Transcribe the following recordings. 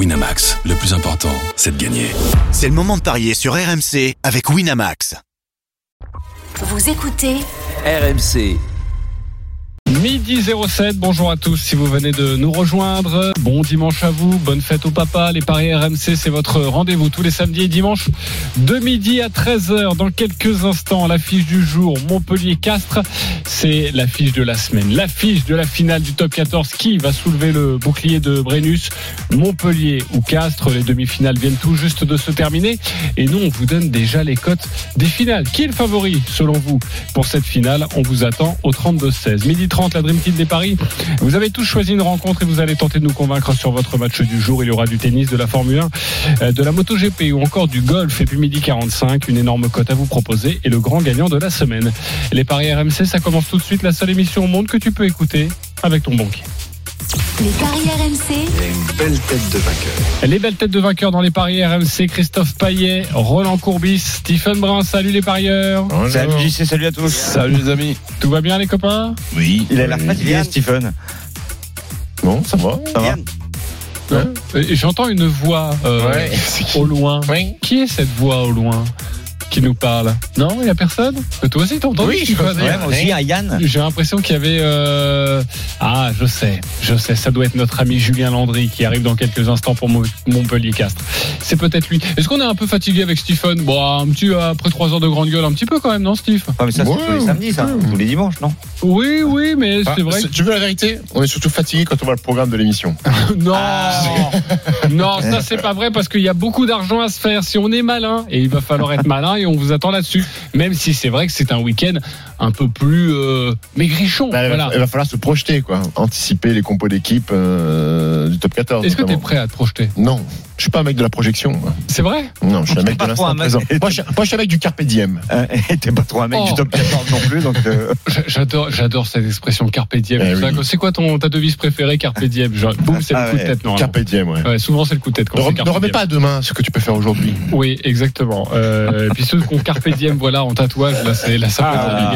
Winamax, le plus important, c'est de gagner. C'est le moment de parier sur RMC avec Winamax. Vous écoutez RMC. Midi 07, bonjour à tous si vous venez de nous rejoindre. Bon dimanche à vous, bonne fête au papa. Les paris RMC, c'est votre rendez-vous tous les samedis et dimanches de midi à 13h. Dans quelques instants, l'affiche du jour, Montpellier-Castres, c'est l'affiche de la semaine. L'affiche de la finale du top 14. Qui va soulever le bouclier de Brennus Montpellier ou Castres? Les demi-finales viennent tout juste de se terminer. Et nous, on vous donne déjà les cotes des finales. Qui est le favori selon vous pour cette finale? On vous attend au 32-16. Midi 30 la Dream Team des Paris. Vous avez tous choisi une rencontre et vous allez tenter de nous convaincre sur votre match du jour. Il y aura du tennis, de la Formule 1, de la MotoGP ou encore du golf. Et puis midi 45, une énorme cote à vous proposer et le grand gagnant de la semaine. Les Paris RMC, ça commence tout de suite. La seule émission au monde que tu peux écouter avec ton banquier. Les paris RMC. une belle tête de vainqueur. Les belles têtes de vainqueurs dans les paris RMC, Christophe Paillet, Roland Courbis, Stephen Brun, salut les parieurs. Salut JC, salut à tous. Salut les amis. Tout va bien les copains? Oui. Il a l'air fatigué, Stephen. Bon, ça va. Ça va Ouais. J'entends une voix euh, Ouais. au loin. Oui. Qui est cette voix au loin? Qui nous parle Non, il n'y a personne Mais Toi aussi, t'as entendu Oui, je Ouais, moi aussi, hein, Yann. J'ai l'impression qu'il y avait... euh, Ah, je sais, je sais, ça doit être notre ami Julien Landry qui arrive dans quelques instants pour Mo- Montpellier-Castres. C'est peut-être lui. Est-ce qu'on est un peu fatigué avec Stephen? Bon, un petit, après trois heures de grande gueule, un petit peu quand même, non Steve? Ouais, mais ça, c'est Ouais, tous les samedis, ça. ouais. Tous les dimanches, non? Oui, oui, mais Ah, c'est vrai. Tu veux la vérité? On est surtout fatigué quand on voit le programme de l'émission. Non, Ah. non, ça c'est pas vrai parce qu'il y a beaucoup d'argent à se faire si on est malin et il va falloir être malin et on vous attend là-dessus. Même si c'est vrai que c'est un week-end un peu plus euh, maigrichon. Bah, il, va, voilà. il va falloir se projeter, quoi. Anticiper les compos d'équipe euh, du top 14. Est-ce que tu es prêt à te projeter? Non, je suis pas un mec de la projection. C'est vrai? Non, je suis un mec de pas trop un l'instant mec. présent. Moi, je, moi, je suis un mec du carpe diem. Euh, Et t'es pas trop un mec Oh. du top 14 non plus, donc. euh, J'adore, j'adore cette expression carpe diem. Eh oui. C'est quoi ton ta devise préférée carpe diem? Genre, Boum, c'est Ah le coup de tête. Carpe diem, ouais. Ouais, souvent c'est le coup de tête quand Ne, c'est rem- carpe ne remets pas à demain ce que tu peux faire aujourd'hui. Oui, exactement. Euh, et puis ceux qui ont carpe diem, voilà, en tatouage, là, c'est peut être Ah.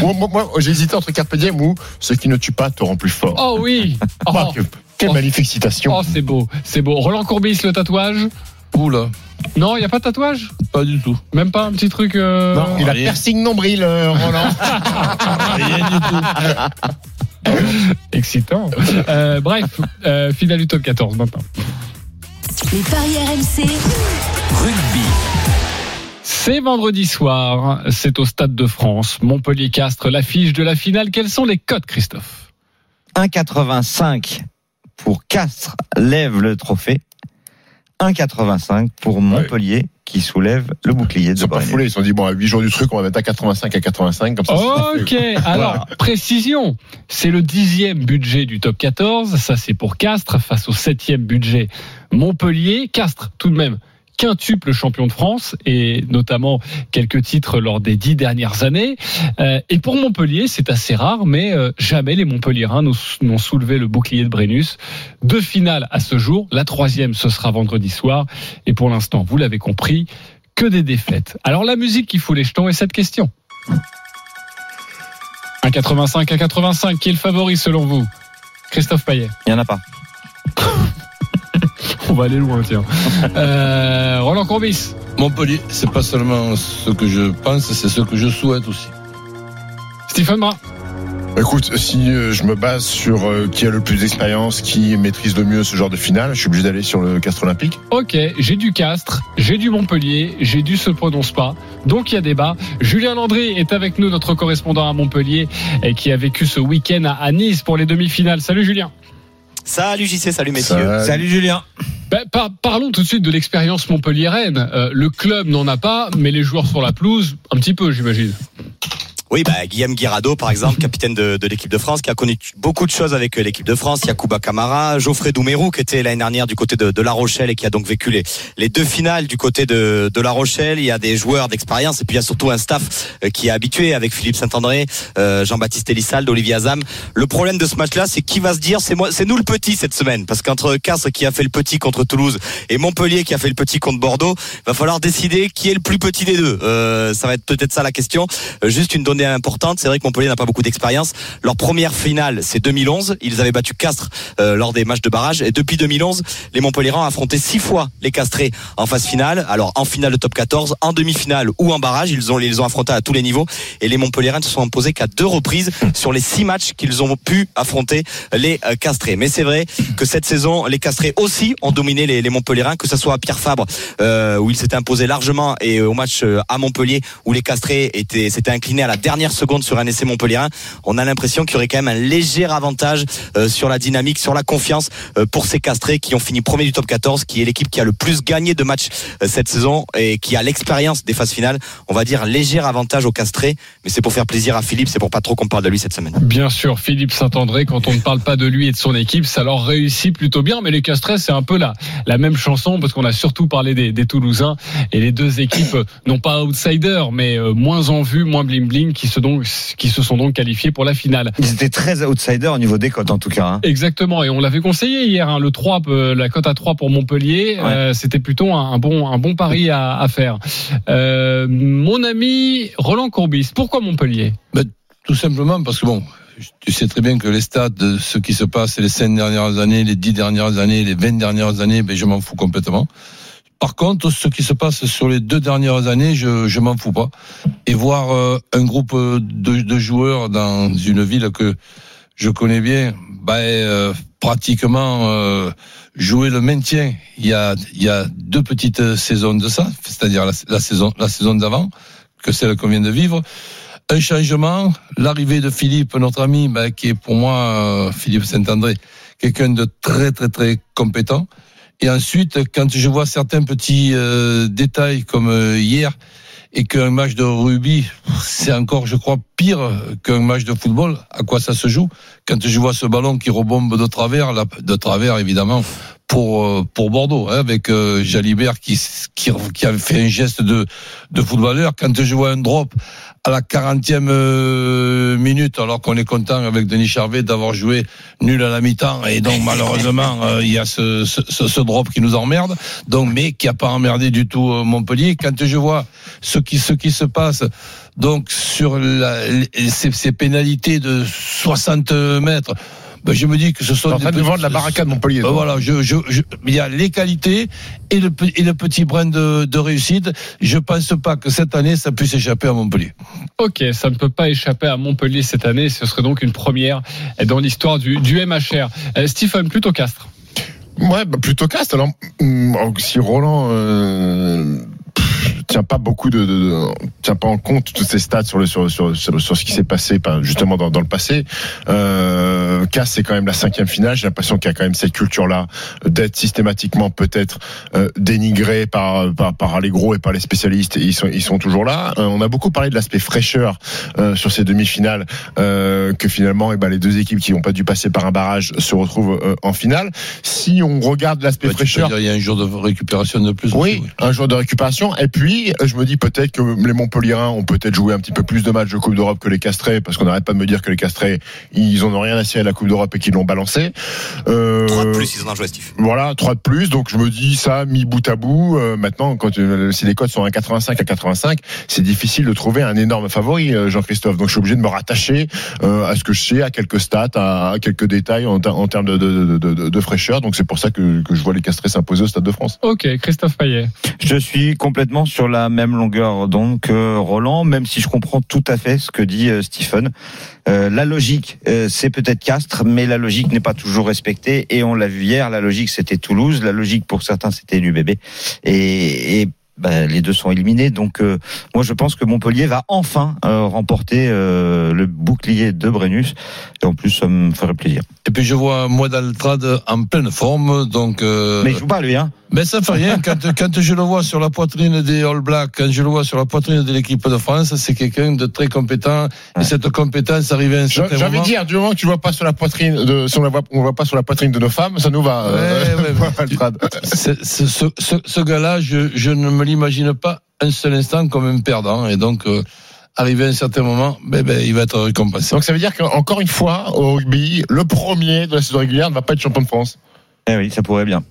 Moi, moi, moi, j'ai hésité entre carpe diem ou ce qui ne tue pas te rend plus fort. Oh oui. Oh, Ah, que- quelle Oh. magnifique citation. oh, c'est beau, c'est beau. Roland Courbis, le tatouage Oula, Non, il y a pas de tatouage pas du tout. Même pas un petit truc. euh, Non, il a rien. piercing nombril, euh, Roland. Rien du tout. Excitant. Euh, bref, euh, finale du top 14 maintenant. Les paris RMC. Rugby. C'est vendredi soir, c'est au Stade de France, Montpellier-Castres, l'affiche de la finale. Quels sont les codes, Christophe? 1,85 pour Castres lève le trophée. 1,85 pour Montpellier qui soulève le bouclier Ils de sont pas foulés, ils se sont dit, bon, à 8 jours du truc, on va mettre à 85 à 85, comme ça. c'est Ok, fait. alors, précision, c'est le dixième budget du top 14, ça c'est pour Castres, face au septième budget Montpellier. Castres, tout de même, quintuple champion de France, et notamment quelques titres lors des dix dernières années. Euh, et pour Montpellier, c'est assez rare, mais euh, jamais les Montpelliérains n'ont soulevé le bouclier de Brennus. Deux finales à ce jour, la troisième ce sera vendredi soir, et pour l'instant, vous l'avez compris, que des défaites. Alors la musique qui fout les jetons est cette question. 1,85 à 85, qui est le favori selon vous? Christophe Payet. Il n'y en a pas. On va aller loin, tiens. Euh, Roland Courbis. Montpellier, c'est pas seulement ce que je pense, c'est ce que je souhaite aussi. Stephen Brun. Écoute, si euh, je me base sur euh, qui a le plus d'expérience, qui maîtrise le mieux ce genre de finale, je suis obligé d'aller sur le Castre Olympique. Ok, j'ai du Castres, j'ai du Montpellier, j'ai du se prononce pas. Donc il y a débat. Julien Landry est avec nous, notre correspondant à Montpellier, et qui a vécu ce week-end à- Nice pour les demi-finales. Salut Julien. Salut JC, salut messieurs. Salut Julien. Ben, par- parlons tout de suite de l'expérience montpelliéraine. Euh, le club n'en a pas, mais les joueurs sur la pelouse, un petit peu, j'imagine. Oui, bah, Guillaume Guirado, par exemple, capitaine de, de l'équipe de France, qui a connu beaucoup de choses avec euh, l'équipe de France. Yacouba Camara, Geoffrey Doumerou, qui était l'année dernière du côté de, de La Rochelle et qui a donc vécu les, les deux finales du côté de, de La Rochelle. Il y a des joueurs d'expérience et puis il y a surtout un staff euh, qui est habitué avec Philippe Saint-André, euh, Jean-Baptiste Elissalde, Olivier Azam. Le problème de ce match-là, c'est qui va se dire, c'est moi, c'est nous le petit cette semaine, parce qu'entre Castres qui a fait le petit contre Toulouse et Montpellier qui a fait le petit contre Bordeaux, va falloir décider qui est le plus petit des deux. Euh, ça va être peut-être ça la question. Juste une donnée importante. C'est vrai que Montpellier n'a pas beaucoup d'expérience. Leur première finale, c'est 2011. Ils avaient battu Castres euh, lors des matchs de barrage. Et depuis 2011, les Montpellierans ont affronté six fois les Castrés en phase finale. Alors en finale de top 14, en demi-finale ou en barrage, ils ont les ont affrontés à tous les niveaux. Et les Montpellierans ne se sont imposés qu'à deux reprises sur les six matchs qu'ils ont pu affronter les euh, Castrés. Mais c'est vrai que cette saison, les Castrés aussi ont dominé les, les que ce soit à Pierre Fabre euh, où ils s'étaient imposés largement et au match euh, à Montpellier où les Castrés étaient s'étaient inclinés à la dernière seconde sur un essai montpellierin. On a l'impression qu'il y aurait quand même un léger avantage euh, sur la dynamique, sur la confiance euh, pour ces Castrés qui ont fini premier du top 14, qui est l'équipe qui a le plus gagné de matchs euh, cette saison et qui a l'expérience des phases finales. On va dire léger avantage aux Castrés, mais c'est pour faire plaisir à Philippe, c'est pour pas trop qu'on parle de lui cette semaine. Bien sûr, Philippe Saint-André, quand on ne parle pas de lui et de son équipe, ça leur réussit plutôt bien. Mais les Castrés, c'est un peu la, la même chanson parce qu'on a surtout parlé des, des Toulousains et les deux équipes, non pas outsiders, mais moins en vue, moins bling bling, qui se, donc, qui se sont donc qualifiés pour la finale. Ils étaient très outsiders au niveau des cotes en tout cas. hein. Exactement, et on l'avait conseillé hier, hein, le 3, euh, la cote à 3 pour Montpellier, euh, c'était plutôt un, bon, un bon pari à, à faire. Euh, mon ami Roland Courbis, pourquoi Montpellier? Tout simplement parce que bon, tu sais très bien que les stats de ce qui se passe les cinq dernières années, les dix dernières années, les 20 dernières années, ben je m'en fous complètement. Par contre, ce qui se passe sur les deux dernières années, je, je m'en fous pas. Et voir euh, un groupe de, de joueurs dans une ville que je connais bien, ben, euh, pratiquement euh, jouer le maintien. Il y a, y a deux petites saisons de ça, c'est-à-dire la, saison, la saison d'avant, que celle qu'on vient de vivre. Un changement, l'arrivée de Philippe, notre ami, ben, qui est pour moi euh, Philippe Saint-André, quelqu'un de très très très compétent. Et ensuite, quand je vois certains petits euh, détails comme euh, hier, et qu'un match de rugby, c'est encore, je crois, pire qu'un match de football. À quoi ça se joue? Quand je vois ce ballon qui rebombe de travers, de travers évidemment, pour euh, pour Bordeaux, hein, avec euh, Jalibert qui, qui qui a fait un geste de de footballeur. Quand je vois un drop à la 40e euh, minute, alors qu'on est content avec Denis Charvet d'avoir joué nul à la mi-temps, et donc malheureusement euh, il y a ce, ce, ce, drop qui nous emmerde, donc mais qui a pas emmerdé du tout Montpellier. Quand je vois ce qui ce qui se passe donc sur la, ces, ces pénalités de 60 mètres. Ben, je me dis que ce sont en train de vendre la barricade Montpellier. ben voilà, je, je, je- il y a les qualités et le, pe- et le petit brin de, de réussite. Je pense pas que cette année ça puisse échapper à Montpellier. Ok, ça ne peut pas échapper à Montpellier cette année. Ce serait donc une première dans l'histoire du, du MHR. Euh, Stephen, plutôt Castres. Ouais, bah, plutôt caste. Alors, hum, si Roland euh, tient pas beaucoup de, de- de- tient pas en compte toutes ces stats sur le sur sur sur, sur ce qui s'est passé, pas justement dans, dans le passé. Euh, Casse, c'est quand même la cinquième finale. J'ai l'impression qu'il y a quand même cette culture-là d'être systématiquement peut-être euh, dénigré par, par par les gros et par les spécialistes. Et ils sont ils sont toujours là. Euh, on a beaucoup parlé de l'aspect fraîcheur euh, sur ces demi-finales, euh, que finalement, eh ben, les deux équipes qui n'ont pas dû passer par un barrage se retrouvent euh, en finale. Si on regarde l'aspect peux fraîcheur, il y a un jour de récupération de plus. oui, aussi, un jour de récupération. Et puis, je me dis peut-être que les Montpellierins ont peut-être joué un petit peu plus de matchs de Coupe d'Europe que les Castrés, parce qu'on n'arrête pas de me dire que les Castrés, ils en ont rien à cirer à la Coupe d'Europe et qu'ils l'ont balancé. Euh, Trois de plus, ils en ont joué, Steve. Voilà, 3 de plus. Donc je me dis ça, mis bout à bout. euh, maintenant, quand euh, si les codes sont à 85 à 85, c'est difficile de trouver un énorme favori, euh, Jean-Christophe. Donc je suis obligé de me rattacher euh, à ce que je sais, à quelques stats, à, à quelques détails en, ter- en termes de, de, de, de- de fraîcheur. Donc c'est pour ça que, que je vois les Castrés s'imposer au Stade de France. Ok, Christophe Payet. Je suis complètement sur la même longueur donc Roland, même si je comprends tout à fait ce que dit euh, Stephen. Euh, la logique, euh, c'est peut-être Castres, mais la logique n'est pas toujours respectée. Et on l'a vu hier, la logique c'était Toulouse, la logique pour certains c'était l'UBB. Et, et ben, les deux sont éliminés. Donc euh, moi je pense que Montpellier va enfin euh, remporter euh, le bouclier de Brennus. Et en plus ça me ferait plaisir. Et puis je vois Moidaltrad en pleine forme, donc. Euh, Mais il joue pas lui, hein Mais ça fait rien. Quand, quand je le vois sur la poitrine des All Blacks, quand je le vois sur la poitrine de l'équipe de France, c'est quelqu'un de très compétent. Et cette compétence arrivait à un certain j'ai envie moment. de dire, du moment que tu vois pas sur la poitrine, de, si on voit, pas sur la poitrine de nos femmes, ça nous va. euh, Ouais, ouais, ouais. Altrad. C'est- c'est- ce, ce, ce gars-là, je, je ne me l'imagine pas un seul instant comme un perdant. Et donc, euh, arrivé à un certain moment, ben, ben, il va être récompensé. Donc ça veut dire qu'encore une fois, au rugby, le premier de la saison régulière ne va pas être champion de France. Eh oui, ça pourrait bien.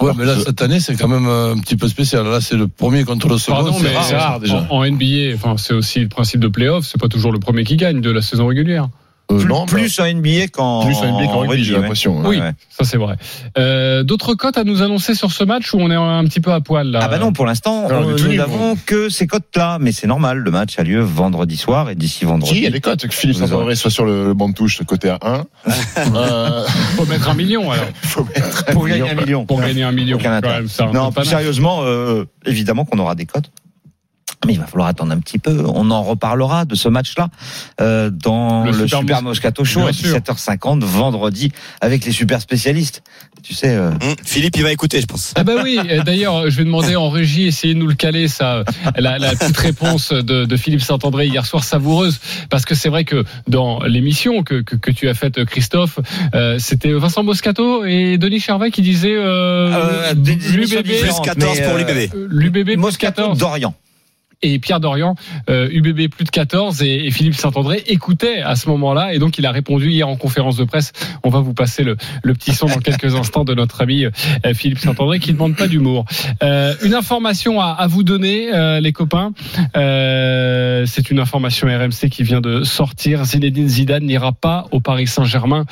Ouais, mais là, cette année, c'est quand même un petit peu spécial. Là, c'est le premier contre le second. Pardon, c'est mais rare. c'est rare, déjà. en, en NBA, enfin, c'est aussi le principe de playoff. C'est pas toujours le premier qui gagne de la saison régulière. Euh, Plus, non, plus en NBA qu'en plus en NBA qu'en rugby, j'ai ouais. l'impression. Oui, ouais. ça c'est vrai. Euh, D'autres cotes à nous annoncer sur ce match où on est un petit peu à poil là Ah bah non, pour l'instant, euh, nous n'avons que ces cotes-là, mais c'est normal. Le match a lieu vendredi soir et d'ici vendredi. Il y a des cotes que Philippe soit sur le, le banc de touche, côté à 1. euh, Faut mettre un million alors. faut mettre un pour million. gagner un million. Pour gagner un million. Aucun quand même, Non, plus sérieusement, euh, évidemment qu'on aura des cotes. Mais il va falloir attendre un petit peu. On en reparlera de ce match-là euh, dans Le le, Super Super, Mos- Moscato Show à sûr. 17h50 vendredi avec les super spécialistes. Tu sais, euh, Hum, Philippe, il va écouter, je pense. Ah bah oui, d'ailleurs, je vais demander en régie, essayez de nous le caler, ça, la, la petite réponse de, de Philippe Saint-André hier soir, savoureuse, parce que c'est vrai que dans l'émission que, que, que tu as faite, Christophe, euh, c'était Vincent Moscato et Denis Charvet qui disaient euh, Euh, l'UBB. Plus 14 mais, pour l'UBB. euh, l'UBB plus Moscato 14 d'Orient. Et Pierre Dorian, euh, UBB plus de 14 et, et Philippe Saint-André écoutait à ce moment-là et donc il a répondu hier en conférence de presse. On va vous passer le, le petit son dans quelques instants de notre ami euh, Philippe Saint-André qui ne demande pas d'humour. Euh, une information à, à vous donner, euh, les copains. Euh, C'est une information RMC qui vient de sortir. Zinedine Zidane n'ira pas au Paris Saint-Germain.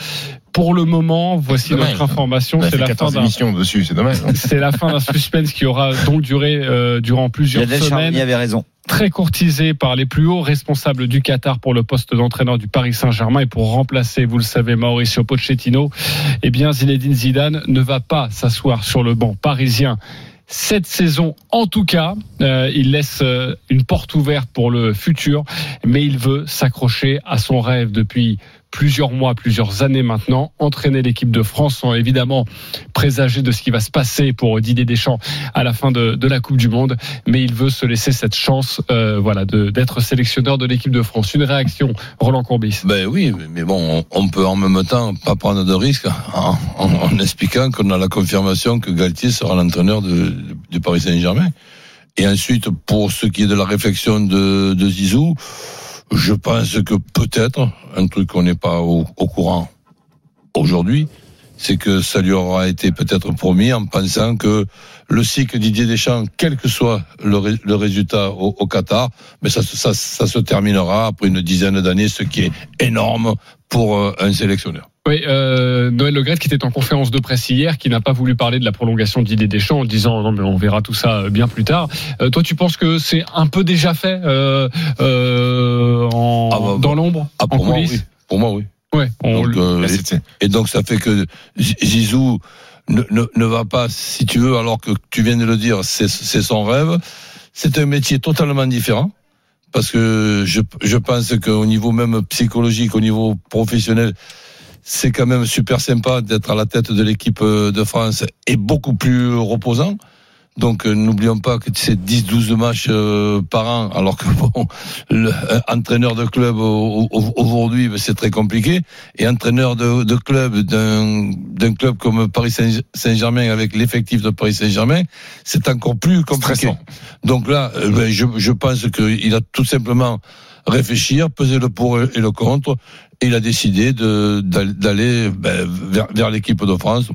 Pour le moment, voici Dommage. notre information. C'est la fin 14 d'un émissions dessus, c'est dommage. c'est la fin d'un suspense qui aura donc duré euh, durant plusieurs semaines Charbonnier avait raison. très courtisé par les plus hauts responsables du Qatar pour le poste d'entraîneur du Paris Saint-Germain et pour remplacer, vous le savez, Mauricio Pochettino, eh bien Zinedine Zidane ne va pas s'asseoir sur le banc parisien cette saison, en tout cas, euh, il laisse euh, une porte ouverte pour le futur, mais il veut s'accrocher à son rêve depuis plusieurs mois, plusieurs années maintenant, entraîner l'équipe de France sans évidemment présager de ce qui va se passer pour Didier Deschamps à la fin de, la Coupe du Monde, mais il veut se laisser cette chance, euh, voilà, d'être sélectionneur de l'équipe de France. Une réaction, Roland Courbis. Ben oui, mais- bon, on peut en même temps pas prendre de risques en, en- expliquant qu'on a la confirmation que Galtier sera l'entraîneur du Paris Saint-Germain. Et ensuite, pour ce qui est de la réflexion de Zizou, je pense que peut-être, un truc qu'on n'est pas au, au courant aujourd'hui, c'est que ça lui aura été peut-être promis en pensant que le cycle Didier Deschamps, quel que soit le, ré- le résultat au, au Qatar, mais ça, ça, ça se terminera après une dizaine d'années, ce qui est énorme pour euh, un sélectionneur. Oui, euh, Noël Le qui était en conférence de presse hier, qui n'a pas voulu parler de la prolongation de Didier Deschamps en disant non mais on verra tout ça euh, bien plus tard. Euh, toi, tu penses que c'est un peu déjà fait euh, en, Ah bah, dans l'ombre, Ah, en pour moi, coulisses oui. Pour moi, oui. Ouais, on- Donc, euh, Et donc ça fait que Zizou ne, ne, ne va pas, si tu veux, alors que tu viens de le dire, c'est c'est son rêve. C'est un métier totalement différent. Parce que je, je pense qu'au niveau même psychologique, au niveau professionnel, c'est quand même super sympa d'être à la tête de l'équipe euh, de France et beaucoup plus reposant. Donc euh, n'oublions pas que c'est 10-12 matchs euh, par an, alors que bon, le, euh, entraîneur de club au- au- aujourd'hui, ben, c'est très compliqué. Et entraîneur de, de club d'un d'un club comme Paris Saint- Saint-Germain avec l'effectif de Paris Saint-Germain, c'est encore plus compliqué. Donc là, euh, ben, je, je pense qu'il a tout simplement réfléchir, peser le pour et le contre, et il a décidé d'aller, ben, vers, vers l'équipe de France.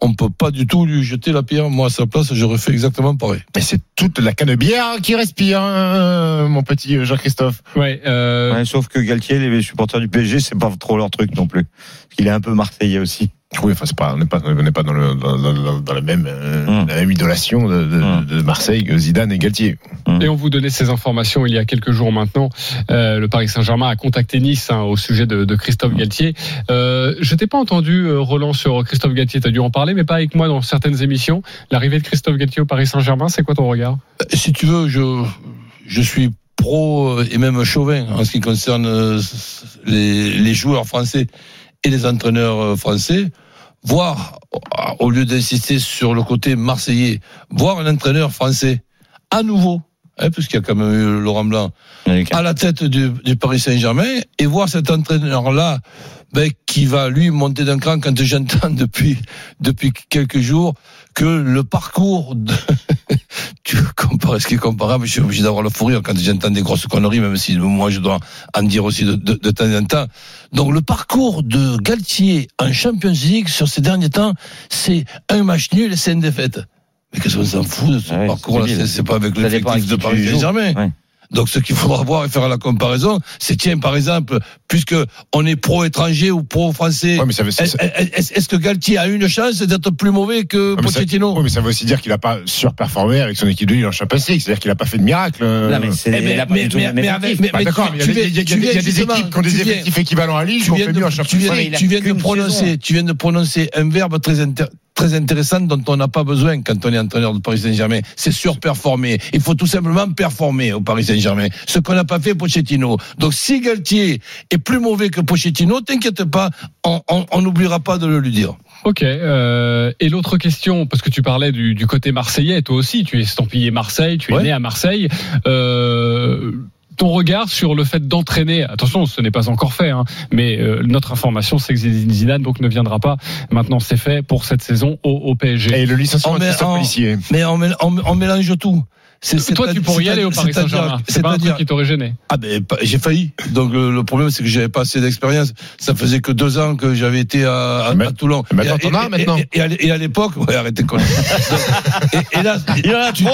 On peut pas du tout lui jeter la pierre. Moi, à sa place, j'aurais fait exactement pareil. Mais c'est toute la canne de bière qui respire, hein, mon petit Jean-Christophe. ouais, euh, Ouais, sauf que Galtier, les supporters du PSG, c'est pas trop leur truc non plus. Parce qu'il est un peu marseillais aussi. Oui, enfin, c'est pas, on n'est pas, on n'est pas dans, le, dans, dans- dans la même, euh, Hum. la même idolation de, de, de Marseille que Zidane et Galtier. Et on vous donnait ces informations il y a quelques jours maintenant. Euh, le Paris Saint-Germain a contacté Nice hein, au sujet de, de Christophe Galtier. Euh, je t'ai pas entendu, euh, Roland, sur Christophe Galtier. Tu as dû en parler, mais pas avec moi dans certaines émissions. L'arrivée de Christophe Galtier au Paris Saint-Germain, c'est quoi ton regard? Si tu veux, je, je suis pro et même chauvin en ce qui concerne les, les joueurs français et les entraîneurs euh, français. Voir, au lieu d'insister sur le côté marseillais, voir un entraîneur français à nouveau, hein, puisqu'il y a quand même eu Laurent Blanc, à la tête du, du Paris Saint-Germain et voir cet entraîneur-là ben, qui va lui monter d'un cran quand j'entends depuis depuis quelques jours que le parcours de, tu compares ce qui est comparable, je suis obligé d'avoir le fou rire quand j'entends des grosses conneries, même si moi je dois en dire aussi de, de, de temps en temps. Donc le parcours de Galtier en Champions League sur ces derniers temps, c'est un match nul et c'est une défaite. Mais qu'est-ce qu'on s'en fout de ce Ouais, parcours-là? c'est pas avec l'effectif de Paris. Saint-Germain. Ouais. Donc ce qu'il faudra voir et faire la comparaison, c'est tiens par exemple, puisque on est pro-étranger ou pro-français, Ouais, mais ça veut, ça- est-ce est-ce- est-ce que Galtier a une chance d'être plus mauvais que Ouais, mais ça- Pochettino? ouais, mais ça veut aussi dire qu'il a pas surperformé avec son équipe de Lille en Champions League. C'est-à-dire qu'il a pas fait de miracle. euh. Non, mais c'est Eh, mais- pas mais- Bah, d'accord, il y a tu des- viens- il y a- tu il y a viens des justement, équipes qui ont des effectifs équivalents à Lille qui ont fait de, mieux en tu Champions League. tu viens de prononcer, saison. tu viens de prononcer un verbe très inter- très intéressant dont on n'a pas besoin quand on est entraîneur de Paris Saint-Germain. C'est surperformer. Il faut tout simplement performer au Paris Saint-Germain. Ce qu'on n'a pas fait Pochettino. Donc si Galtier est plus mauvais que Pochettino, t'inquiète pas, on n'oubliera pas de le lui dire. Ok. euh, et l'autre question, parce que tu parlais du, du côté marseillais, toi aussi, tu es estampillé Marseille, tu es Ouais. né à Marseille. Euh, ton regard sur le fait d'entraîner, attention, ce n'est pas encore fait, hein, mais euh, notre information, c'est que Zidane donc ne viendra pas. Maintenant, c'est fait pour cette saison au, au PSG. Et le licenciement Christophe en- Pellissier. Mais on, mél- on- on mélange tout. C'est- Toi, tu pourrais y aller au Paris Saint-Germain. C'est pas un truc c'est-à-dire- qui t'aurait gêné. Ah ben j'ai failli. Donc le, le problème c'est que j'avais pas assez d'expérience. Ça faisait que deux ans que j'avais été à, à, Mais- à Toulon. mais maintenant, Et- t'en as maintenant. Et, et à l'é- et à l'époque, ouais, arrêtez. Donc, et, et là, tu,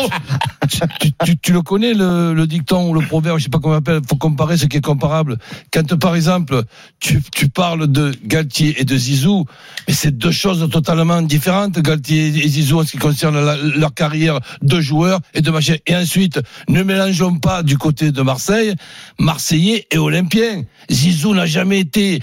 tu, tu- tu- tu le connais le, le dicton ou le proverbe, je sais pas comment on appelle. Faut comparer ce qui est comparable. Quand par exemple tu, tu parles de Galtier et de Zizou, mais c'est deux choses totalement différentes. Galtier et Zizou en ce qui concerne la- leur carrière de joueurs et de machin. Et ensuite, ne mélangeons pas du côté de Marseille, Marseillais et Olympien. Zizou n'a jamais été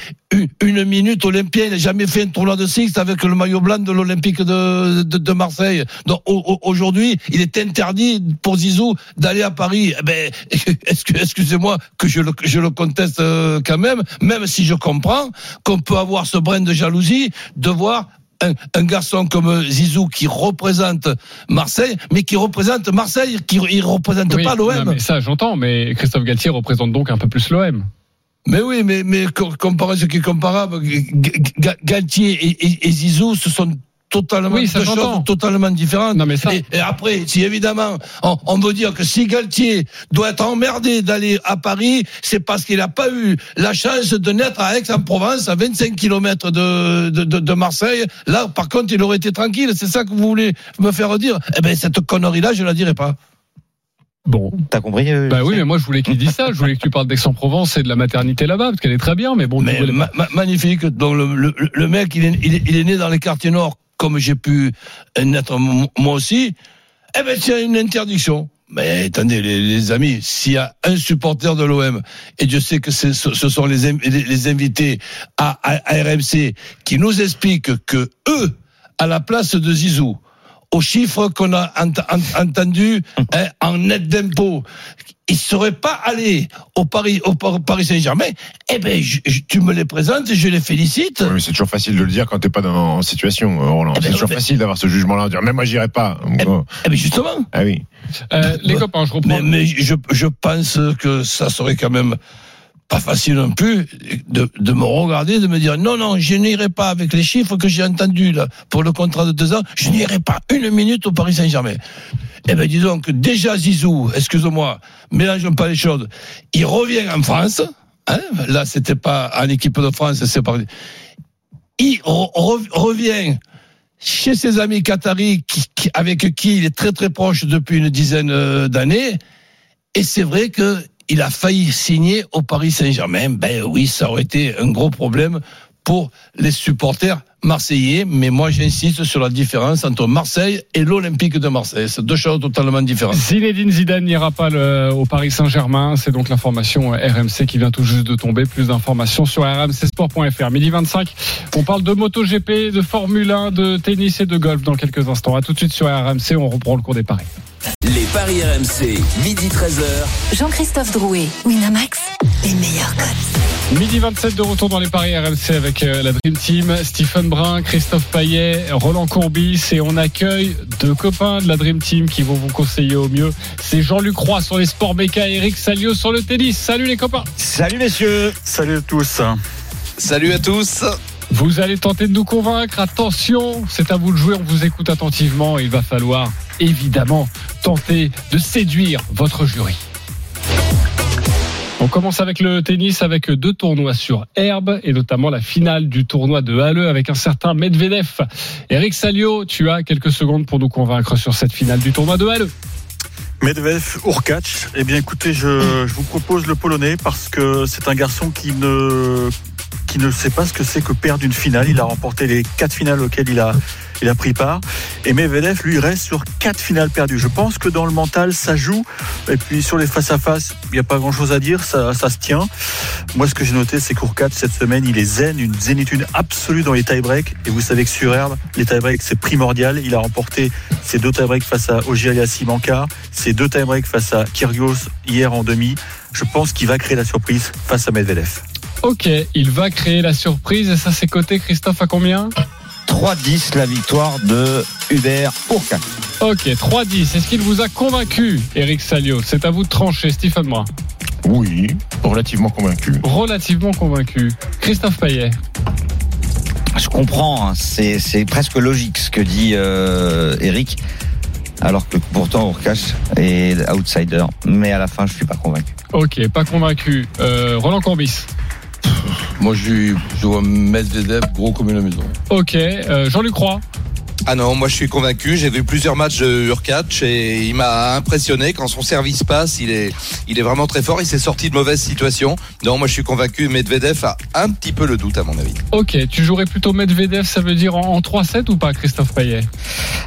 une, minute Olympien, il n'a jamais fait un tournoi de six avec le maillot blanc de l'Olympique de, Marseille. Donc au- au- aujourd'hui, il est interdit pour Zizou d'aller à Paris. Eh ben, excusez-moi que je le, que je le conteste euh, quand même, même si je comprends qu'on peut avoir ce brin de jalousie de voir un, un garçon comme Zizou qui représente Marseille, mais qui représente Marseille, qui il représente Oui, pas l'OM. ça, j'entends, mais Christophe Galtier représente donc un peu plus l'OM. Mais oui, mais, mais co- comparer ce qui est comparable, Galtier et, et- et Zizou, ce sont totalement Oui, ça choses totalement différentes. Non, mais ça- Et, et après, si évidemment, on, on veut dire que si Galtier doit être emmerdé d'aller à Paris, c'est parce qu'il n'a pas eu la chance de naître à Aix-en-Provence, à 25 km de, de, de, de Marseille. Là, par contre, il aurait été tranquille. C'est ça que vous voulez me faire dire Eh ben, cette connerie-là, je la dirai pas. Bon. T'as compris euh, Bah oui, mais moi je voulais qu'il dise ça. Je voulais que tu parles d'Aix-en-Provence et de la maternité là-bas, parce qu'elle est très bien, mais bon, Mais voulais ma- ma- magnifique. Donc le, le, le mec, il est, il, est, il est né dans les quartiers nord, comme j'ai pu naître moi aussi. Eh ben, c'est une interdiction. Mais attendez, les, les amis, s'il y a un supporter de l'OM, et Dieu sait que ce, ce sont les, in- les, les invités à, à, à RMC qui nous expliquent que eux, à la place de Zizou, aux chiffres qu'on a ent- ent- entendus hein, en net d'impôt, ils ne seraient pas allés au Paris, au Par- Paris Saint-Germain. Eh ben, je- je- tu me les présentes et je les félicite. Ouais, mais c'est toujours facile de le dire quand t'es pas dans, en situation, euh, Roland. Eh ben, C'est toujours mais- facile d'avoir ce jugement-là, de dire même moi j'irai pas. Eh, Oh. Eh ben, justement. Ah oui. Euh, les copains, je reprends. Mais, mais je, je pense que ça serait quand même pas facile non plus de, de me regarder, de me dire non, non, je n'irai pas avec les chiffres que j'ai entendus là pour le contrat de deux ans, je n'irai pas une minute au Paris Saint-Germain. Eh ben disons que déjà Zizou, excuse-moi, mélangeons pas les choses, il revient en France, hein, là c'était pas en équipe de France, c'est pas... Il re- re- revient chez ses amis qataris qui- avec qui il est très très proche depuis une dizaine euh, d'années. Et c'est vrai que il a failli signer au Paris Saint-Germain. Ben oui, ça aurait été un gros problème pour les supporters marseillais. Mais moi, j'insiste sur la différence entre Marseille et l'Olympique de Marseille. C'est deux choses totalement différentes. Zinedine Zidane n'ira pas au Paris Saint-Germain. C'est donc l'information euh, RMC qui vient tout juste de tomber. Plus d'informations sur rmcsport.fr. Midi 25. On parle de MotoGP, de Formule 1, de tennis et de golf dans quelques instants. À tout de suite sur RMC. On reprend le cours des paris. Paris RMC, midi 13h. Jean-Christophe Drouet, Winamax, les meilleurs codes. Midi 27 de retour dans les paris RMC avec euh, la Dream Team, Stephen Brun, Christophe Paillet, Roland Courbis et on accueille deux copains de la Dream Team qui vont vous conseiller au mieux. C'est Jean-Luc Roy sur les sports méca et Eric Salio sur le tennis. Salut les copains Salut messieurs. Salut à tous. Salut à tous. Vous allez tenter de nous convaincre. Attention, c'est à vous de jouer. On vous écoute attentivement. Il va falloir évidemment tenter de séduire votre jury. On commence avec le tennis avec deux tournois sur herbe et notamment la finale du tournoi de Halle avec un certain Medvedev. Eric Salio, tu as quelques secondes pour nous convaincre sur cette finale du tournoi de Halle. Medvedev Urkac. Eh bien, écoutez, je, je vous propose le polonais parce que c'est un garçon qui ne qui ne sait pas ce que c'est que perdre une finale. Il a remporté les quatre finales auxquelles il a il a pris part. Et Medvedev, lui, reste sur quatre finales perdues. Je pense que dans le mental, ça joue. Et puis sur les face-à-face, il n'y a pas grand-chose à dire, ça, se tient. Moi, ce que j'ai noté, c'est qu'Urkac, cette semaine, il est zen, une zénitude absolue dans les tie-breaks. Et vous savez que sur herbe, les tie-breaks, c'est primordial. Il a remporté ses deux tie-breaks face à Ogialiassi Mankar, ses deux tie-breaks face à Kyrgios hier en demi. Je pense qu'il va créer la surprise face à Medvedev. Ok, il va créer la surprise et ça c'est coté Christophe à combien? 3-10 la victoire de Hubert Urkac. Ok, 3-10. Est-ce qu'il vous a convaincu, Eric Salio? C'est à vous de trancher, Stephen Brun. Oui, relativement convaincu. Relativement convaincu. Christophe Payet. Je comprends, hein, c'est c'est presque logique ce que dit euh, Eric, alors que pourtant Urkac est outsider. Mais à la fin, je suis pas convaincu. Ok, pas convaincu. Euh, Roland Corbis. Moi, je, je vois Medvedev gros comme une maison. Ok, euh, Jean-Luc. Ah non, moi je suis convaincu. J'ai vu plusieurs matchs de Urkac et il m'a impressionné quand son service passe. Il est, il est vraiment très fort. Il s'est sorti de mauvaises situations. Non, moi je suis convaincu. Medvedev a un petit peu le doute à mon avis. Ok, tu jouerais plutôt Medvedev, ça veut dire en, en 3-7 ou pas, Christophe Payet?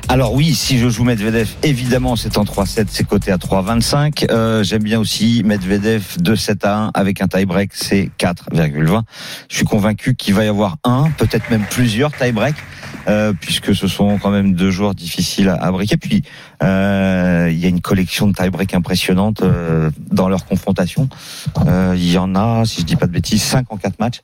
Alors oui, si je joue Medvedev, évidemment c'est en 3-7, c'est coté à 3-25. Euh, J'aime bien aussi Medvedev de 7 à 1 avec un tie-break, c'est 4,20. Je suis convaincu qu'il va y avoir un, peut-être même plusieurs tie-break. Euh, puisque ce sont quand même deux joueurs difficiles à, à briquer. Puis euh, il y a une collection de tie-break impressionnante euh, dans leur confrontation. Euh, Il y en a, si je dis pas de bêtises, 5 en 4 matchs.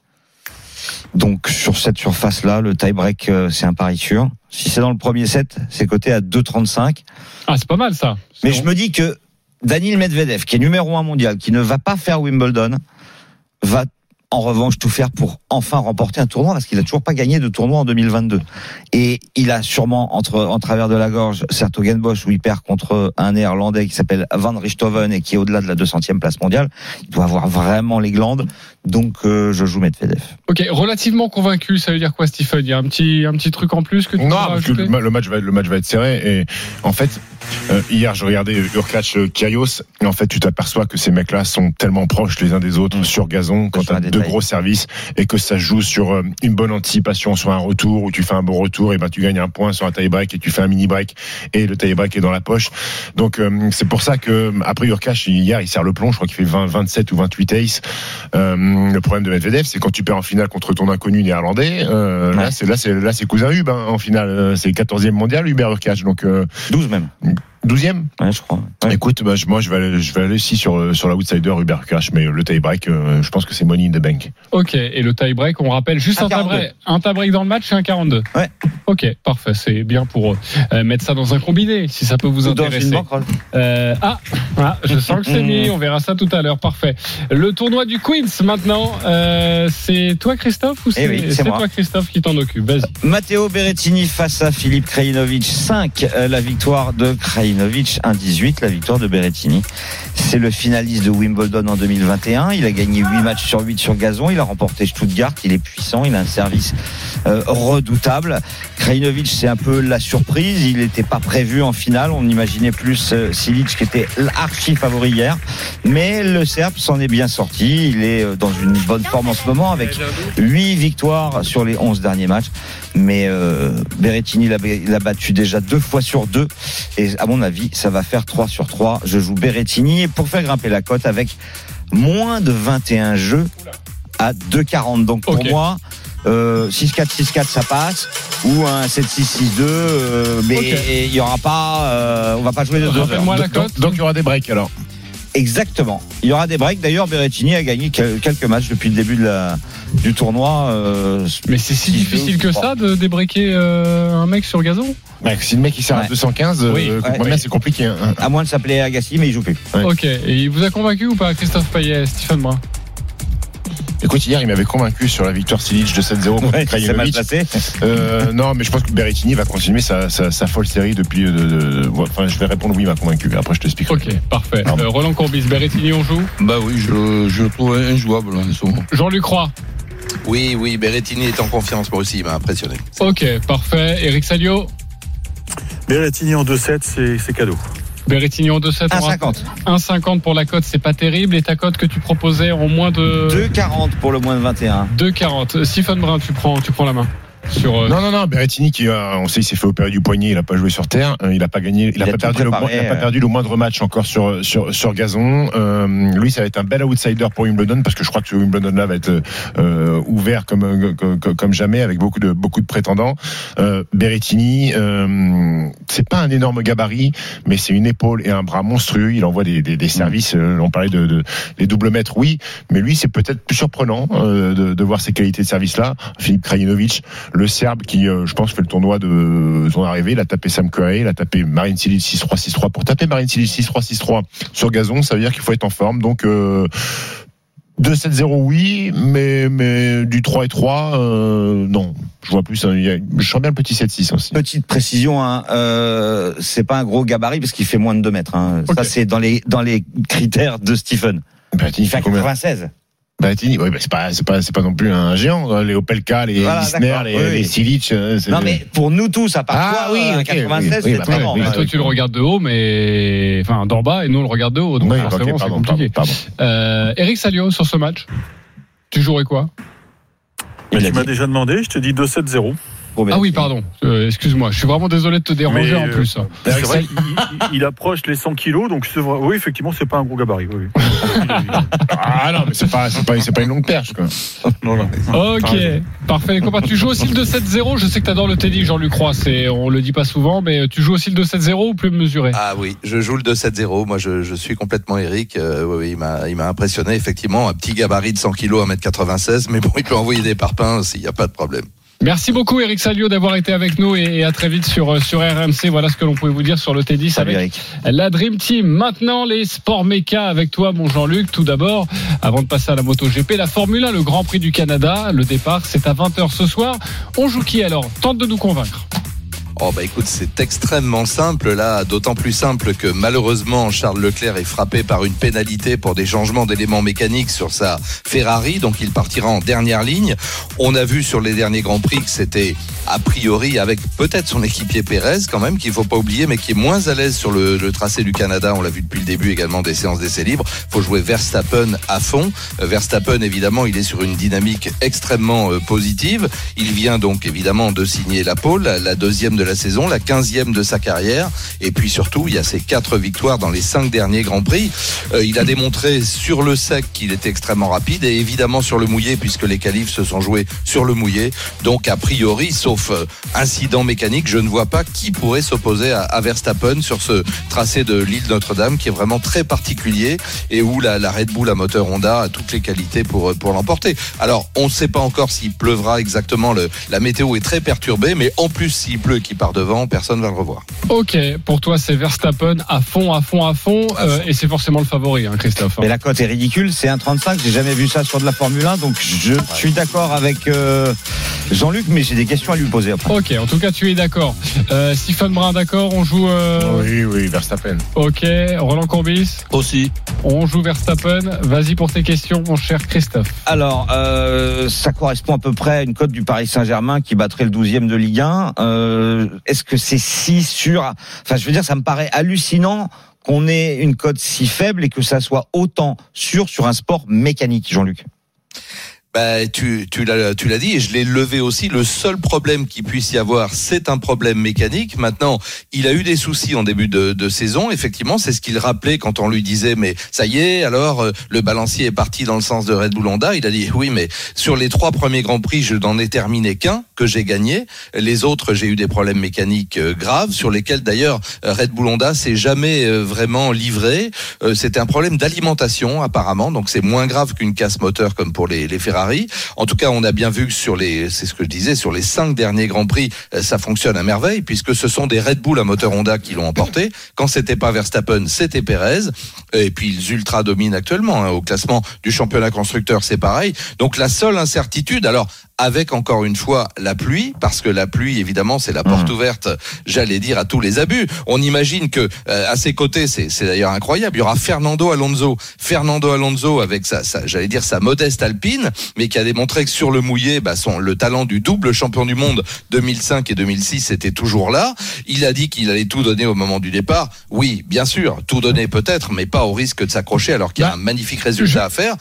Donc sur cette surface-là, le tie-break, c'est un pari sûr. Si c'est dans le premier set, c'est coté à 2,35. Ah, c'est pas mal ça. Mais je me dis que Daniel Medvedev, qui est numéro un mondial, qui ne va pas faire Wimbledon, va en revanche tout faire pour enfin remporter un tournoi parce qu'il a toujours pas gagné de tournoi en 2022. Et il a sûrement entre en travers de la gorge Sertogenbosch où il perd contre un néerlandais qui s'appelle Van Richthoven et qui est au-delà de la 200e place mondiale. Il doit avoir vraiment les glandes. Donc euh, je joue Medvedev. Ok, relativement convaincu, ça veut dire quoi, Stephen? Il y a un petit, un petit truc en plus que tu Non, parce que le, le match va être, le match va être serré et en fait euh, hier je regardais Urklac euh, Kyrgios et en fait tu t'aperçois que ces mecs-là sont tellement proches les uns des autres Mm. sur gazon quand tu as deux détail. gros services et que ça joue sur euh, une bonne anticipation sur un retour où tu fais un bon retour et ben tu gagnes un point sur un tie break et tu fais un mini break et le tie break est dans la poche. Donc euh, c'est pour ça que après Urkac hier il sert le plomb, je crois qu'il fait 20 27 ou 28 ace. Euh, le problème de Medvedev c'est quand tu perds en finale contre ton inconnu néerlandais, là c'est là c'est là c'est cousin Hub hein, en finale, c'est le 14e mondial Hubert Urkac donc euh, 12 même. 12e Ouais, je crois. Ouais. Écoute, bah, moi je vais aller, je vais aller aussi sur euh, sur l'outsider Hubert Urkac mais le tie break euh, je pense que c'est money in the bank. Ok, et le tie-break, on rappelle juste un 1,42. tie-break, un tie-break dans le match, c'est un 42. Ouais. Ok, parfait, c'est bien pour euh, mettre ça dans un combiné, si ça peut vous Ou dans une intéresser. Euh, ah, ah, je sens que c'est mis, on verra ça tout à l'heure, parfait. Le tournoi du Queens maintenant, euh, c'est toi Christophe ou c'est Eh oui, c'est moi. toi Christophe qui t'en occupe? Vas-y. Matteo Berrettini face à Philippe Krajinovic 5 euh, la victoire de Krajinovic 1-18 la victoire de Berrettini. C'est le finaliste de Wimbledon en 2021 il a gagné 8 matchs sur 8 sur gazon. Il a remporté Stuttgart. Il est puissant. Il a un service euh, redoutable Krajinovic c'est un peu la surprise il n'était pas prévu en finale on imaginait plus euh, Silic qui était l'archi favori hier mais le Serbe s'en est bien sorti il est euh, dans une bonne forme en ce moment avec 8 victoires sur les 11 derniers matchs. Mais euh, Berrettini l'a battu déjà deux fois sur deux. Et à mon avis, ça va faire 3 sur 3. Je joue Berrettini et pour faire grimper la cote avec moins de 21 jeux à 2,40. Donc pour moi, euh, 6-4, 6-4, ça passe. Ou un 7-6, 6-2. euh, mais il y aura pas, euh, on va pas jouer de deux heures. La Donc, cote. donc il y aura des breaks alors. Exactement. Il y aura des breaks. D'ailleurs, Berrettini a gagné quel- quelques matchs depuis le début de la, du tournoi. euh, Mais c'est si difficile que ça de débriquer euh, un mec sur gazon? Ouais, si le mec il sert à Ouais. 215, euh, Oui, ouais, c'est compliqué. hein. à moins de s'appeler Agassi, mais il joue plus. Ouais. Ok, et il vous a convaincu ou pas Christophe Payet, Stephen Brun? Écoute, hier, il m'avait convaincu sur la victoire Silic de 7-0 contre Ouais, Krajinovic. placé. Euh, non, mais je pense que Berrettini va continuer sa, sa, sa folle série depuis. De, de- de- enfin, je vais répondre oui, il m'a convaincu. Après, je t'explique. Ok, parfait. Euh, Roland Courbis, Berrettini, on joue? Bah oui, je, je le trouve injouable en ce moment. Jean-Luc Roy? Oui, oui, Berrettini est en confiance, moi aussi, il m'a impressionné. Ok, parfait. Eric Salio? Berrettini en 2-7, c'est c'est cadeau. Berrettini en 2-7. on 1,50. 1,50 pour la cote, c'est pas terrible. Et ta cote que tu proposais en moins de 2,40 pour le moins de 21. 2,40. Stephen Brun, tu prends, tu prends la main. Sur, euh, Non, non, non, Berrettini qui, euh, on sait, il s'est fait opérer du poignet, il a pas joué sur terre, euh, il a pas gagné, il a, Il a pas tout perdu, le, il a pas euh. perdu le moindre match encore sur sur sur gazon. Euh, lui, ça va être un bel outsider pour Wimbledon parce que je crois que ce Wimbledon là va être euh, ouvert comme, comme comme jamais avec beaucoup de beaucoup de prétendants. Euh, Berrettini, euh, c'est pas un énorme gabarit, mais c'est une épaule et un bras monstrueux. Il envoie des des, des services. euh, on parlait de, de les double mètres, oui, mais lui, c'est peut-être plus surprenant euh, de, de voir ces qualités de service là. Philippe Krajinovic, le Serbe qui, euh, je pense, fait le tournoi de son arrivée. Il a tapé Sam Querrey, il a tapé Marine Silic 6-3, 6-3. Pour taper Marine Silic 6-3, 6-3 sur gazon, ça veut dire qu'il faut être en forme. Donc, euh, 2-7-0, oui, mais, mais du 3 et 3, euh, non. Je vois plus, hein, je sens bien le petit 7-6 aussi. Petite précision, hein, euh, c'est pas un gros gabarit parce qu'il fait moins de 2 mètres. Hein. Ça, c'est dans les, dans les critères de Stephen. Berrettini Il fait fait combien? 96. Ouais, bah, c'est pas, c'est pas, c'est pas non plus un géant. hein. Les Opelka, les Voilà, les, oui, les oui. Silic. euh, Non, mais pour nous tous, à part Ah, toi, oui, euh, ok, 96, oui, c'est oui, bah, très oui, grand. oui, toi, tu le regardes de haut, mais enfin d'en bas, et nous on le regarde de haut, donc Oui, forcément ok, c'est pardon, compliqué. pardon, pardon. Euh, Eric Salio sur ce match. Tu jouerais quoi? Mais tu m'as déjà demandé, je te dis 2-7-0. Ah oui, pardon. Euh, Excuse-moi, je suis vraiment désolé de te déranger Mais, en euh, plus. C'est vrai qu'il il- il approche les 100 kilos, donc c'est vrai- oui, effectivement, c'est pas un gros gabarit. Oui. Ah non, mais c'est pas, c'est pas, c'est pas une longue perche, quoi. Non, non. Ok, parfait les copains. Tu joues aussi le 2-7-0. Je sais que tu adores le Teddy, Jean-Luc Roy. C'est, on le dit pas souvent, mais tu joues aussi le 2-7-0 ou plus mesuré? Ah oui, je joue le 2-7-0. Moi, je, je suis complètement Eric. Euh, oui, oui, il m'a, il m'a impressionné. Effectivement, un petit gabarit de 100 kilos, 1m96. Mais bon, il peut envoyer des parpaings s'il n'y a pas de problème. Merci beaucoup Eric Salio d'avoir été avec nous et, à très vite sur, euh, sur RMC. Voilà ce que l'on pouvait vous dire sur le tennis Salut avec Eric. la Dream Team. Maintenant les sports méca avec toi mon Jean-Luc. Tout d'abord, avant de passer à la MotoGP, la Formule 1, le Grand Prix du Canada. Le départ c'est à 20h ce soir. On joue qui alors? Tente de nous convaincre. Oh bah écoute, c'est extrêmement simple là, d'autant plus simple que malheureusement Charles Leclerc est frappé par une pénalité pour des changements d'éléments mécaniques sur sa Ferrari, donc il partira en dernière ligne. On a vu sur les derniers Grands Prix que c'était a priori avec peut-être son équipier Pérez quand même, qu'il faut pas oublier, mais qui est moins à l'aise sur le, tracé du Canada. On l'a vu depuis le début également des séances d'essais libres. faut jouer Verstappen à fond. Euh, Verstappen évidemment, il est sur une dynamique extrêmement euh, positive. Il vient donc évidemment de signer la pole, la deuxième de la saison, la quinzième de sa carrière. Et puis surtout, il y a ses quatre victoires dans les cinq derniers Grands Prix. Euh, il a démontré sur le sec qu'il était extrêmement rapide et évidemment sur le mouillé puisque les qualifs se sont joués sur le mouillé. Donc a priori, sauf euh, incident mécanique, je ne vois pas qui pourrait s'opposer à, à Verstappen sur ce tracé de l'île Notre-Dame qui est vraiment très particulier et où la, la Red Bull à moteur Honda a toutes les qualités pour, pour l'emporter. Alors, on ne sait pas encore s'il pleuvra exactement. Le, la météo est très perturbée, mais en plus, s'il pleut qu'il part devant, personne ne va le revoir. Ok, pour toi c'est Verstappen à fond, à fond, à fond, À euh, fond. et c'est forcément le favori, hein, Christophe. Mais la cote est ridicule, c'est 1,35. J'ai jamais vu ça sur de la Formule 1, donc je suis d'accord avec euh, Jean-Luc, mais j'ai des questions à lui poser après. Ok, en tout cas tu es d'accord. Euh, Brun d'accord, on joue. euh, Oui, oui, Verstappen. Ok, Roland Courbis, Aussi. on joue Verstappen. Vas-y pour tes questions, mon cher Christophe. Alors, euh, ça correspond à peu près à une cote du Paris Saint-Germain qui battrait le 12e de Ligue 1. Est-ce que c'est si sûr Enfin, je veux dire, ça me paraît hallucinant qu'on ait une cote si faible et que ça soit autant sûr sur un sport mécanique, Jean-Luc. Bah, tu, tu l'as, dit et je l'ai levé aussi. Le seul problème qu'il puisse y avoir, c'est un problème mécanique. Maintenant, il a eu des soucis en début de, saison. Effectivement, c'est ce qu'il rappelait quand on lui disait, mais ça y est, alors euh, le balancier est parti dans le sens de Red Bull Honda. Il a dit, oui, mais sur les trois premiers grands prix, je n'en ai terminé qu'un que j'ai gagné. Les autres, j'ai eu des problèmes mécaniques euh, graves sur lesquels d'ailleurs Red Bull Honda s'est jamais euh, vraiment livré. C'était un problème d'alimentation apparemment, donc c'est moins grave qu'une casse moteur comme pour les, les Ferrari. En tout cas, on a bien vu que sur les, c'est ce que je disais, sur les cinq derniers Grands Prix, euh, ça fonctionne à merveille puisque ce sont des Red Bull à moteur Honda qui l'ont emporté. Quand c'était pas Verstappen, c'était Perez. Et puis ils ultra dominent actuellement hein. au classement du championnat constructeur, c'est pareil. Donc la seule incertitude, alors avec encore une fois la pluie, parce que la pluie, évidemment, c'est la porte ouverte, j'allais dire, à tous les abus. On imagine que euh, à ses côtés, c'est c'est d'ailleurs incroyable, il y aura Fernando Alonso, Fernando Alonso avec sa, sa j'allais dire sa modeste Alpine, mais qui a démontré que sur le mouillé, bah, son le talent du double champion du monde 2005 et 2006 était toujours là. Il a dit qu'il allait tout donner au moment du départ. Oui, bien sûr, tout donner peut-être, mais pas au risque de s'accrocher alors qu'il y a Bah, un magnifique résultat à faire.